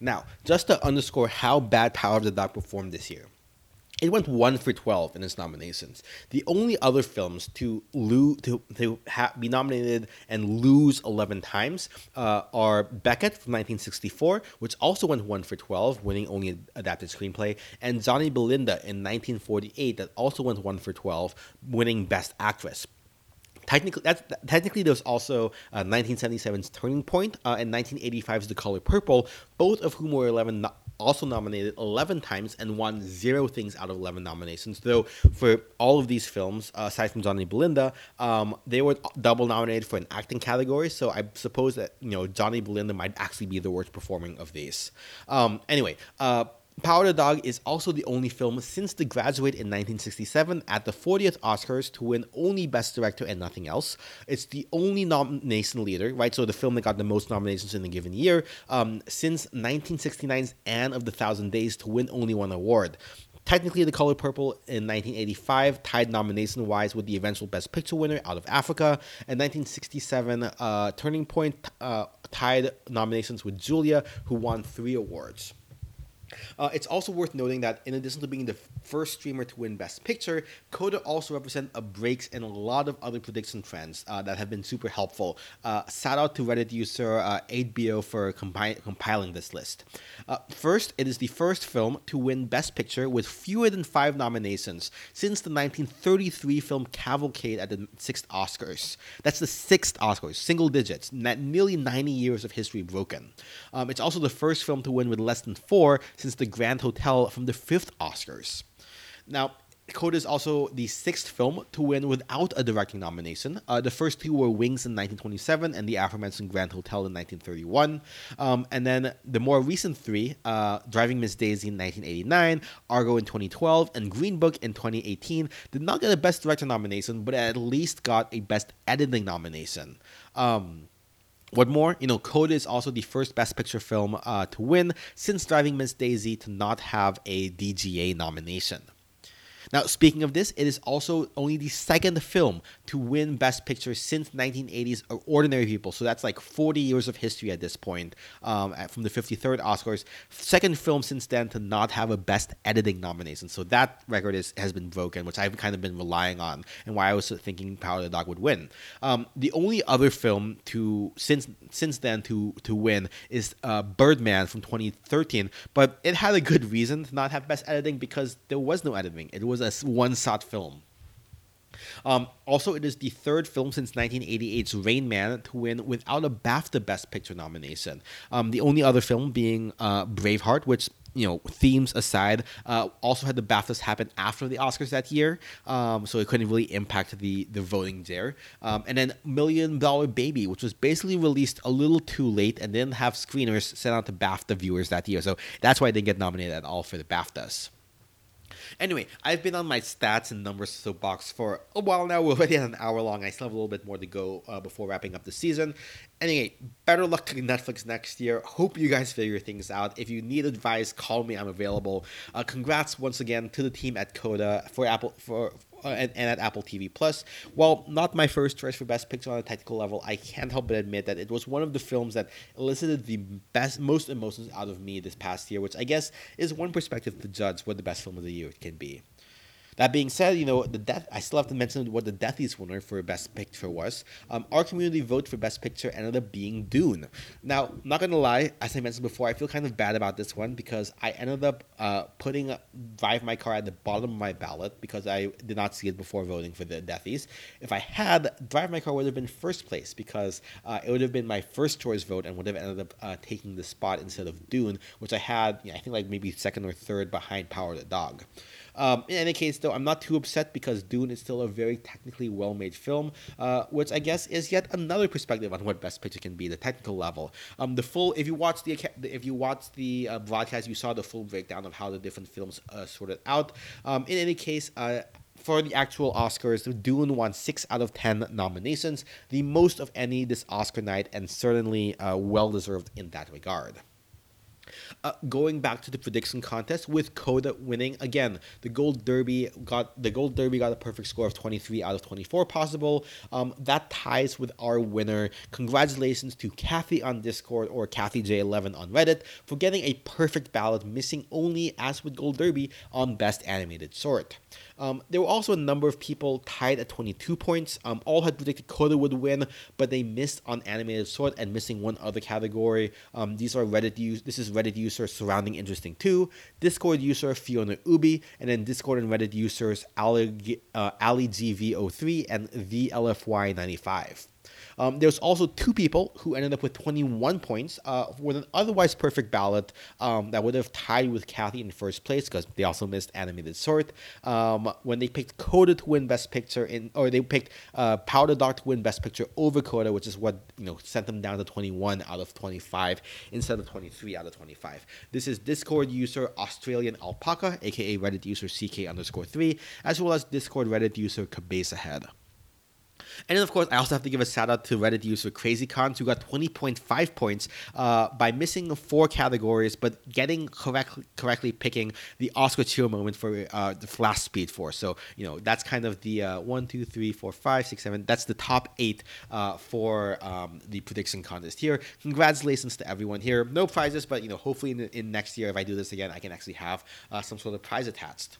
Now, just to underscore how bad Power of the Dog performed this year, it went one for twelve in its nominations. The only other films to lose to, to ha- be nominated and lose eleven times uh, are Beckett from 1964, which also went one for twelve, winning only adapted screenplay, and Johnny Belinda in 1948 that also went one for twelve, winning Best Actress technically that's technically there's also uh, 1977's Turning Point uh, and 1985's The Color Purple, both of whom were 11 no- also nominated 11 times and won zero things out of 11 nominations. Though for all of these films, uh, aside from Johnny Belinda, um, they were double nominated for an acting category. So I suppose that you know Johnny Belinda might actually be the worst performing of these. Um, anyway. Uh, Power the Dog is also the only film since The Graduate in 1967 at the 40th Oscars to win only Best Director and nothing else. It's the only nomination leader, right? So the film that got the most nominations in a given year um, since 1969's Anne of the Thousand Days to win only one award. Technically, The Color Purple in 1985 tied nomination wise with the eventual Best Picture winner out of Africa, and 1967 uh, Turning Point uh, tied nominations with Julia, who won three awards. Uh, it's also worth noting that in addition to being the first streamer to win Best Picture, Coda also represents a breaks in a lot of other prediction trends uh, that have been super helpful. Uh, shout out to Reddit user 8BO uh, for compi- compiling this list. Uh, first, it is the first film to win Best Picture with fewer than five nominations since the 1933 film Cavalcade at the sixth Oscars. That's the sixth Oscars, single digits, nearly 90 years of history broken. Um, it's also the first film to win with less than four since the Grand Hotel from the fifth Oscars. Now, Coda is also the sixth film to win without a directing nomination. Uh, the first two were Wings in 1927 and the aforementioned Grand Hotel in 1931. Um, and then the more recent three, uh, Driving Miss Daisy in 1989, Argo in 2012, and Green Book in 2018, did not get a Best Director nomination, but at least got a Best Editing nomination. Um, what more, you know, Coda is also the first Best Picture film uh, to win since Driving Miss Daisy to not have a DGA nomination. Now, speaking of this, it is also only the second film to win Best Picture since 1980's Ordinary People. So that's like 40 years of history at this point um, from the 53rd Oscars. Second film since then to not have a Best Editing nomination. So that record is, has been broken, which I've kind of been relying on, and why I was thinking Power of the Dog would win. Um, the only other film to since since then to to win is uh, Birdman from 2013, but it had a good reason to not have Best Editing because there was no editing. It was a one shot film. Um, also, it is the third film since 1988's Rain Man to win without a BAFTA Best Picture nomination. Um, the only other film being uh, Braveheart, which you know, themes aside, uh, also had the BAFTAs happen after the Oscars that year, um, so it couldn't really impact the the voting there. Um, and then Million Dollar Baby, which was basically released a little too late and didn't have screeners sent out to BAFTA viewers that year, so that's why it didn't get nominated at all for the BAFTAs. Anyway, I've been on my stats and numbers soapbox for a while now. We're already at an hour long. I still have a little bit more to go uh, before wrapping up the season. Anyway, better luck to Netflix next year. Hope you guys figure things out. If you need advice, call me. I'm available. Uh, congrats once again to the team at Coda for Apple for uh, and, and, at Apple TV Plus. While not my first choice for Best Picture on a technical level, I can't help but admit that it was one of the films that elicited the best, most emotions out of me this past year, which I guess is one perspective to judge what the best film of the year can be. That being said, you know the death. I still have to mention what the Deathies winner for Best Picture was. Um, our community vote for Best Picture ended up being Dune. Now, not gonna lie, as I mentioned before, I feel kind of bad about this one because I ended up uh, putting Drive My Car at the bottom of my ballot because I did not see it before voting for the Deathies. If I had, Drive My Car would have been first place because uh, it would have been my first choice vote and would have ended up uh, taking the spot instead of Dune, which I had, you know, I think like maybe second or third behind Power the Dog. Um, in any case, though, I'm not too upset because Dune is still a very technically well made film, uh, which I guess is yet another perspective on what Best Picture can be, the technical level. Um, the full, if you watch the if you watch the uh, broadcast, you saw the full breakdown of how the different films uh, sorted out. Um, in any case, uh, for the actual Oscars, Dune won six out of ten nominations, the most of any this Oscar night, and certainly uh, well deserved in that regard. Uh, going back to the prediction contest with Coda winning again, the Gold Derby got the Gold Derby got a perfect score of 23 out of 24 possible. Um, that ties with our winner. Congratulations to Kathy on Discord or Kathy J11 on Reddit for getting a perfect ballot, missing only as with Gold Derby on Best Animated Short. Um, there were also a number of people tied at 22 points. Um, all had predicted Coda would win, but they missed on animated short and missing one other category. Um, these are Reddit use. This is Reddit user surrounding interesting too, Discord user Fiona Ubi, and then Discord and Reddit users Ali, uh, AliGV03 and VLFY95. Um, there's also two people who ended up with 21 points uh, with an otherwise perfect ballot um, that would have tied with Kathy in first place because they also missed Animated Short. Um, when they picked Coda to win Best Picture, in or they picked uh, Power the Dog to win Best Picture over Coda, which is what you know sent them down to 21 out of 25 instead of 23 out of 25. This is Discord user Australian Alpaca, aka Reddit user CK underscore three, as well as Discord Reddit user Cabeza Head. And then, of course, I also have to give a shout out to Reddit user CrazyCons, who got 20.5 points uh, by missing four categories, but getting correct, correctly picking the Oscar cheer moment for uh, the Flash Speed Force. So, you know, that's kind of the uh, one, two, three, four, five, six, seven. That's the top eight uh, for um, the prediction contest here. Congratulations to everyone here. No prizes, but, you know, hopefully in, in next year, if I do this again, I can actually have uh, some sort of prize attached.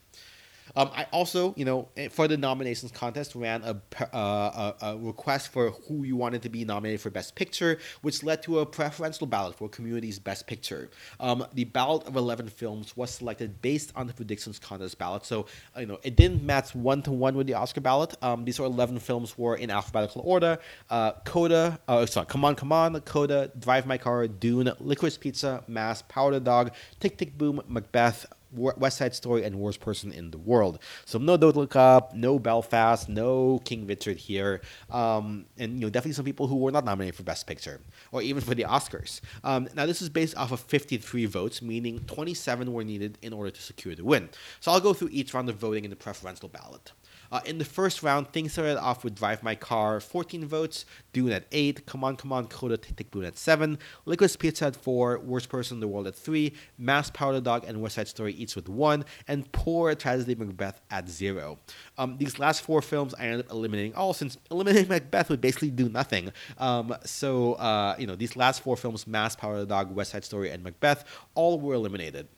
Um, I also, you know, eh, for the nominations contest, ran a, uh, a, a, request for who you wanted to be nominated for Best Picture, which led to a preferential ballot for Community's Best Picture. Um, the ballot of 11 films was selected based on the predictions contest ballot, so you know it didn't match one to one with the Oscar ballot. Um, these 11 films were in alphabetical order: uh, Coda, uh, sorry, Come On, Come On, Coda, Drive My Car, Dune, Licorice Pizza, Mass, Power the Dog, Tick Tick Boom, Macbeth. West Side Story and Worst Person in the World. So no Don't Look Up, no Belfast, no King Richard here, um, and you know definitely some people who were not nominated for Best Picture or even for the Oscars. Um, now this is based off of 53 votes, meaning 27 were needed in order to secure the win. So I'll go through each round of voting in the preferential ballot. Uh, in the first round, things started off with Drive My Car, 14 votes, Dune at 8, Come On Come On Coda Tick Boom at 7, Licorice Pizza at 4, Worst Person in the World at 3, Mass Power the Dog and West Side Story each with 1, and Poor Tragedy Macbeth at 0. Um, these last four films I ended up eliminating all since eliminating Macbeth would basically do nothing. Um, so, uh, you know, these last four films, Mass Power the Dog, West Side Story, and Macbeth, all were eliminated.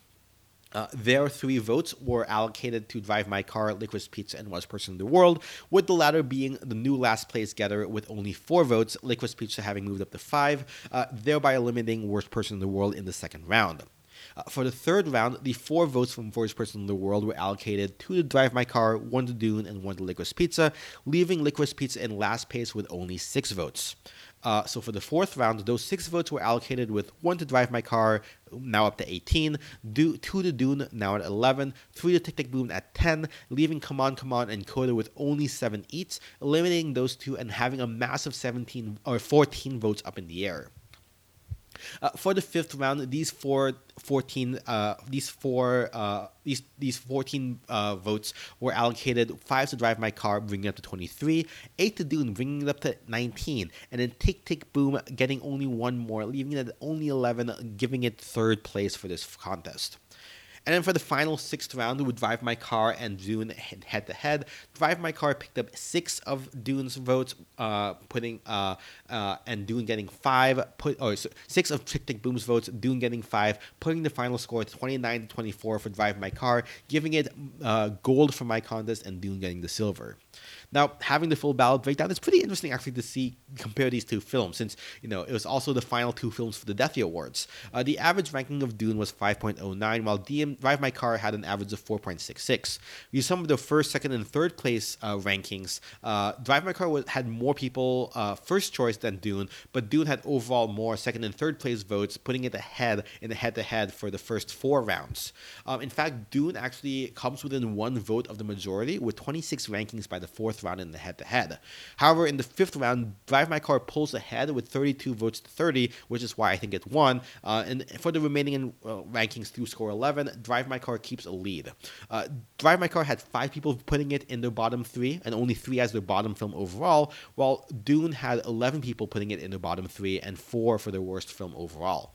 Uh, their three votes were allocated to Drive My Car, Licorice Pizza, and Worst Person in the World, with the latter being the new last place getter with only four votes, Licorice Pizza having moved up to five, uh, thereby eliminating Worst Person in the World in the second round. Uh, for the third round, the four votes from Worst Person in the World were allocated to Drive My Car, one to Dune, and one to Licorice Pizza, leaving Licorice Pizza in last place with only six votes. Uh, so for the fourth round, those six votes were allocated with one to drive my car, now up to 18, do, two to Dune, now at 11, three to Tick Tick Boom at 10, leaving Come On Come On and Coda with only seven each, eliminating those two and having a massive 17 or 14 votes up in the air. Uh, for the fifth round, these four 14 uh, these four uh, these these 14 uh, votes were allocated five to drive my car bringing it up to 23 eight to dune bringing it up to 19 and then tick tick boom getting only one more leaving it at only 11 giving it third place for this contest and then for the final sixth round, we would Drive My Car and Dune head to head. Drive My Car picked up six of Dune's votes, uh, putting uh, uh, and Dune getting five. Put or so six of Tick Tick Boom's votes, Dune getting five, putting the final score to 29 to 24 for Drive My Car, giving it uh, gold for my contest and Dune getting the silver. Now, having the full ballot breakdown is pretty interesting actually to see compare these two films, since you know it was also the final two films for the Deathy Awards. Uh, the average ranking of Dune was 5.09, while DM Drive My Car had an average of 4.66. We some of the first, second, and third place uh, rankings. Uh, Drive My Car was, had more people uh, first choice than Dune, but Dune had overall more second and third place votes, putting it ahead in the head-to-head for the first four rounds. Um, in fact, Dune actually comes within one vote of the majority, with 26 rankings by the fourth round in the head to head. However, in the fifth round, Drive My Car pulls ahead with 32 votes to 30, which is why I think it won. Uh, and for the remaining uh, rankings through score 11, Drive My Car keeps a lead. Uh, Drive My Car had five people putting it in the bottom three, and only three as their bottom film overall, while Dune had 11 people putting it in the bottom three and four for their worst film overall.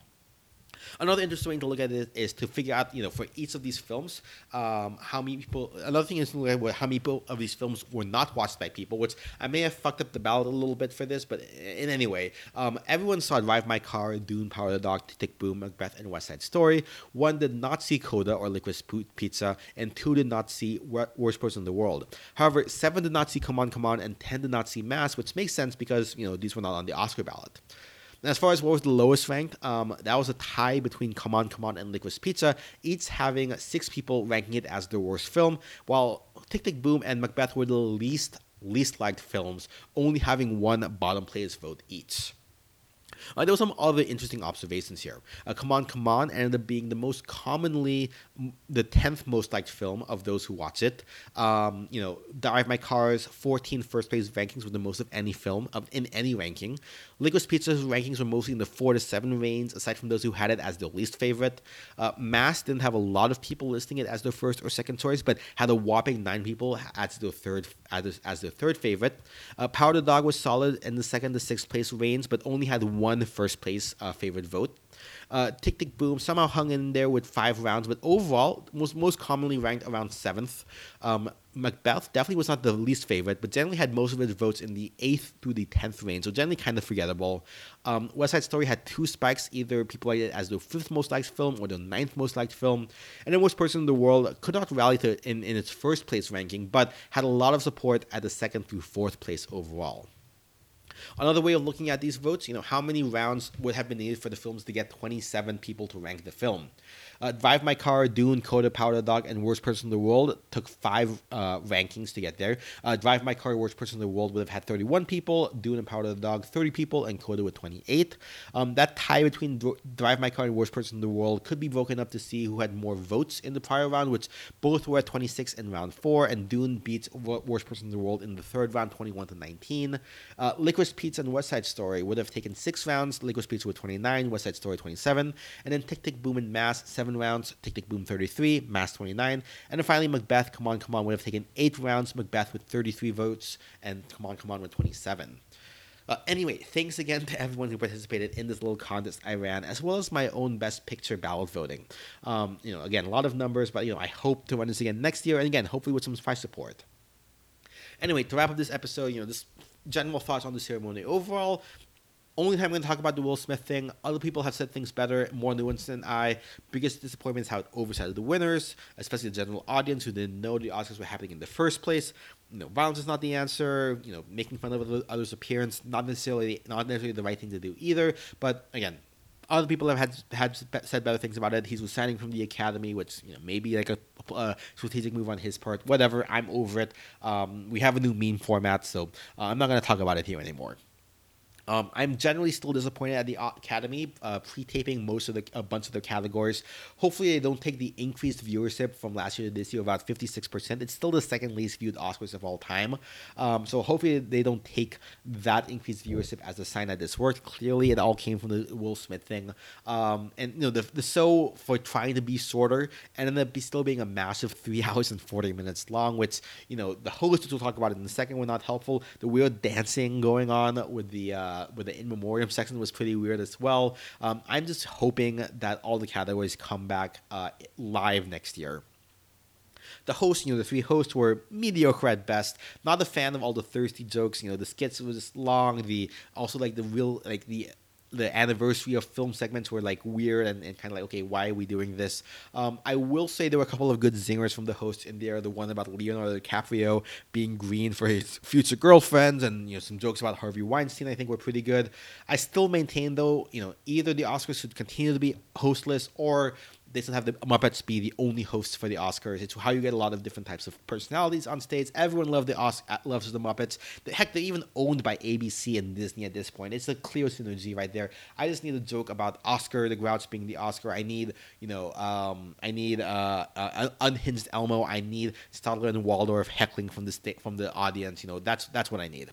Another interesting way to look at it is to figure out, you know, for each of these films, um, how many people. Another thing is to look at how many people of these films were not watched by people, which I may have fucked up the ballot a little bit for this, but in any way, um, everyone saw Drive My Car, Dune, Power the Dog, Tick Boom, Macbeth, and West Side Story. One did not see Coda or Licorice Pizza, and two did not see Worst Person in the World. However, seven did not see Come On, Come On, and ten did not see Mass, which makes sense because you know these were not on the Oscar ballot. As far as what was the lowest ranked, um, that was a tie between Come On, Come On and Licorice Pizza, each having six people ranking it as their worst film, while Tick Tick Boom and Macbeth were the least least liked films, only having one bottom place vote each. Uh, there were some other interesting observations here. Uh, Come On, Come On ended up being the most commonly, the 10th most liked film of those who watch it. Um, you know, Drive My Car's 14 first place rankings were the most of any film of, in any ranking. Licorice Pizza's rankings were mostly in the 4 to 7 range, aside from those who had it as their least favorite. Uh, Mass didn't have a lot of people listing it as their first or second choice, but had a whopping 9 people as their third as, as their third favorite. Uh, Power the Dog was solid in the second to sixth place range, but only had one first place uh, favorite vote. Uh, Tick Tick Boom somehow hung in there with five rounds, but overall, most most commonly ranked around seventh. Um, Macbeth definitely was not the least favorite, but generally had most of its votes in the eighth through the tenth range, so generally kind of forgettable. Um, West Side Story had two spikes, either people liked it as the fifth most liked film or the ninth most liked film, and the worst person in the world could not rally to in, in its first place ranking, but had a lot of support at the second through fourth place overall. Another way of looking at these votes, you know, how many rounds would have been needed for the films to get 27 people to rank the film? Uh, Drive My Car, Dune, Coda, Power the Dog, and Worst Person in the World took five uh, rankings to get there. Uh, Drive My Car, Worst Person in the World would have had 31 people, Dune and Power the Dog 30 people, and Coda with 28. Um, that tie between Drive My Car and Worst Person in the World could be broken up to see who had more votes in the prior round, which both were at 26 in round four, and Dune beats Worst Person in the World in the third round, 21 to 19. Uh, Pizza and West Side Story would have taken six rounds, Licorice Pizza with 29, West Side Story 27, and then Tick Tick Boom and Mass, seven seven rounds, Tick Tick Boom 33, Mass 29, and then finally Macbeth, Come On, Come On would have taken eight rounds, Macbeth with 33 votes, and Come On, Come On with 27. Uh, anyway, thanks again to everyone who participated in this little contest I ran, as well as my own Best Picture ballot voting. Um, you know, again, a lot of numbers, but you know, I hope to run this again next year, and again, hopefully with some prize support. Anyway, to wrap up this episode, you know, this general thoughts on the ceremony overall only time I'm going to talk about the Will Smith thing. Other people have said things better, more nuanced than I. Biggest disappointment is how it overshadowed the winners, especially the general audience who didn't know the Oscars were happening in the first place. You know, violence is not the answer. You know, making fun of others' appearance not necessarily not necessarily the right thing to do either. But again, other people have had had said better things about it. He's resigning from the academy, which you know maybe like a, a strategic move on his part. Whatever, I'm over it. Um, we have a new meme format, so uh, I'm not going to talk about it here anymore. Um, I'm generally still disappointed at the Academy uh, pre-taping most of the a bunch of their categories. Hopefully, they don't take the increased viewership from last year to this year, about 56%. It's still the second least viewed Oscars of all time. Um, so hopefully, they don't take that increased viewership as a sign that this worked. Clearly, it all came from the Will Smith thing. Um, and you know, the the show for trying to be shorter ended up be still being a massive three hours and 40 minutes long, which you know the host, which we'll talk about in the second, were not helpful. The weird dancing going on with the uh, uh, with the in memoriam section was pretty weird as well. Um, I'm just hoping that all the categories come back uh, live next year. The hosts, you know, the three hosts were mediocre at best. Not a fan of all the thirsty jokes. You know, the skits was long. The also like the real like the the anniversary of film segments were like weird and, and kind of like okay why are we doing this? Um, i will say there were a couple of good zingers from the host in there. The one about leonardo dicaprio being green for his future girlfriends and you know some jokes about harvey weinstein i think were pretty good. I still maintain though you know either the oscars should continue to be hostless or they still have the Muppets be the only hosts for the Oscars. It's how you get a lot of different types of personalities on stage. Everyone loves the Os- uh, loves the Muppets. The heck, they're even owned by ABC and Disney at this point. It's a clear synergy right there. I just need a joke about Oscar the Grouch being the Oscar. I need you know um, I need uh, uh, unhinged Elmo. I need Statler and Waldorf heckling from the sta- from the audience. You know that's that's what I need.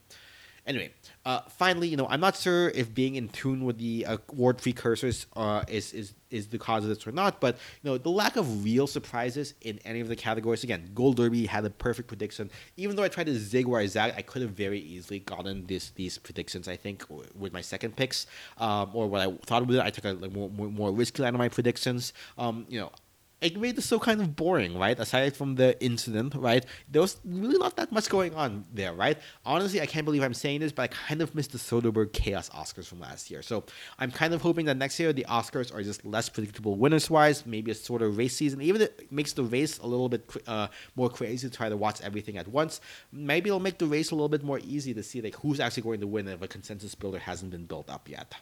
Anyway, uh, finally, you know, I'm not sure if being in tune with the uh, award precursors uh, is, is is the cause of this or not, but you know, the lack of real surprises in any of the categories. Again, Gold Derby had a perfect prediction. Even though I tried to zig where I zag, I could have very easily gotten this these predictions. I think with my second picks, um, or what I thought with it, I took a like, more, more, more risky line of my predictions. Um, you know, it made this so kind of boring, right? Aside from the incident, right? There was really not that much going on there, right? Honestly, I can't believe I'm saying this, but I kind of missed the Soderbergh Chaos Oscars from last year. So I'm kind of hoping that next year the Oscars are just less predictable winners wise, maybe a sort of race season. Even it makes the race a little bit uh, more crazy to try to watch everything at once, maybe it'll make the race a little bit more easy to see like who's actually going to win if a consensus builder hasn't been built up yet.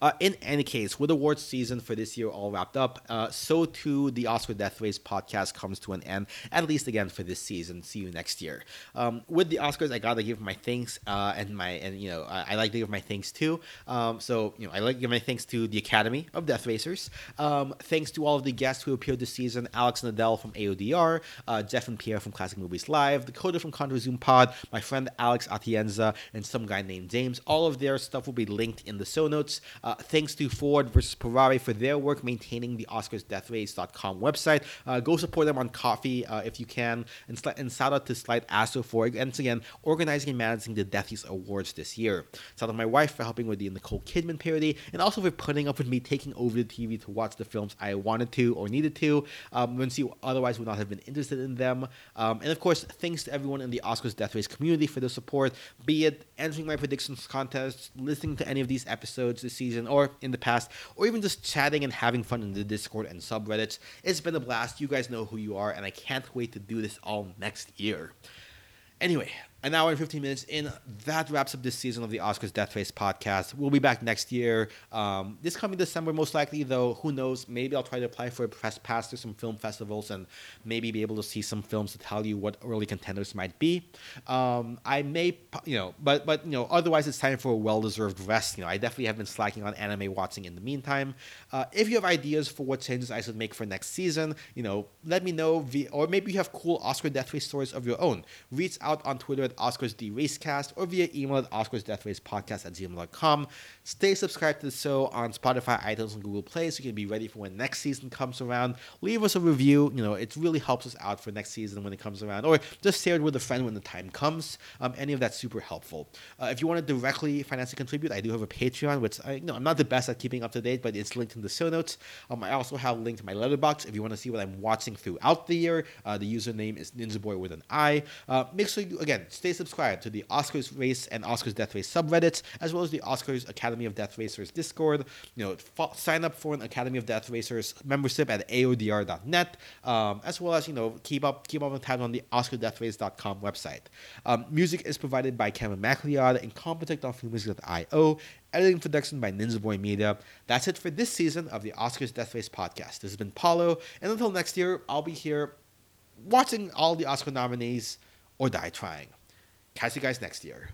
Uh, in any case, with awards season for this year all wrapped up, uh, so too the Oscar Death Race podcast comes to an end, at least again for this season. See you next year. Um, with the Oscars, I gotta give my thanks uh, and my and you know I, I, like to give my thanks too. Um, so you know I like to give my thanks to the Academy of Death Racers. Um, thanks to all of the guests who appeared this season: Alex Nadel from AODR, uh, Jeff and Pierre from Classic Movies Live, Dakota from Contra Zoom Pod, my friend Alex Atienza, and some guy named James. All of their stuff will be linked in the show notes. Uh, thanks to Ford versus Ferrari for their work maintaining the OscarsDeathRace.com website. Uh, go support them on Ko-fi uh, if you can. And, sl- and shout out to Slide Astro for, once again, organizing and managing the Death Race Awards this year. Shout out to my wife for helping with the Nicole Kidman parody and also for putting up with me taking over the TV to watch the films I wanted to or needed to um, when you otherwise would not have been interested in them. Um, and of course, thanks to everyone in the Oscars Death Race community for the support, be it entering my predictions contest, listening to any of these episodes this season or in the past, or even just chatting and having fun in the Discord and subreddits. It's been a blast. You guys know who you are, and I can't wait to do this all next year. Anyway, an hour and 15 minutes in. That wraps up this season of the Oscars Death Race podcast. We'll be back next year. Um, this coming December, most likely, though, who knows? Maybe I'll try to apply for a press pass to some film festivals and maybe be able to see some films to tell you what early contenders might be. Um, I may, you know, but, but, you know, otherwise it's time for a well deserved rest. You know, I definitely have been slacking on anime watching in the meantime. Uh, if you have ideas for what changes I should make for next season, you know, let me know. Via, or maybe you have cool Oscar Death Race stories of your own. Reach out on Twitter at Oscars D Racecast or via email at OscarsDeathRacePodcast at gmail.com. Stay subscribed to the show on Spotify, iTunes, and Google Play so you can be ready for when next season comes around. Leave us a review. You know, it really helps us out for next season when it comes around. Or just share it with a friend when the time comes. Um, any of that's super helpful. Uh, if you want to directly financially contribute, I do have a Patreon, which I, you know, I'm not the best at keeping up to date, but it's linked in the show notes. Um, I also have linked my Letterboxd if you want to see what I'm watching throughout the year. Uh, the username is NinjaBoy with an I. Uh, make sure you, again, stay subscribed to the Oscars Race and Oscars Death Race subreddits, as well as the Oscars Academy of Death Racers Discord. You know, f- sign up for an Academy of Death Racers membership at aodr.net, um, as well as you know keep up keep up on tabs on the OscarDeathRace.com website. Um, music is provided by Kevin MacLeod and Competech on filmmusic.io editing production by Ninja Boy Media. That's it for this season of the Oscars Death Race podcast. This has been Paulo, and until next year, I'll be here watching all the Oscar nominees or die trying. Catch you guys next year.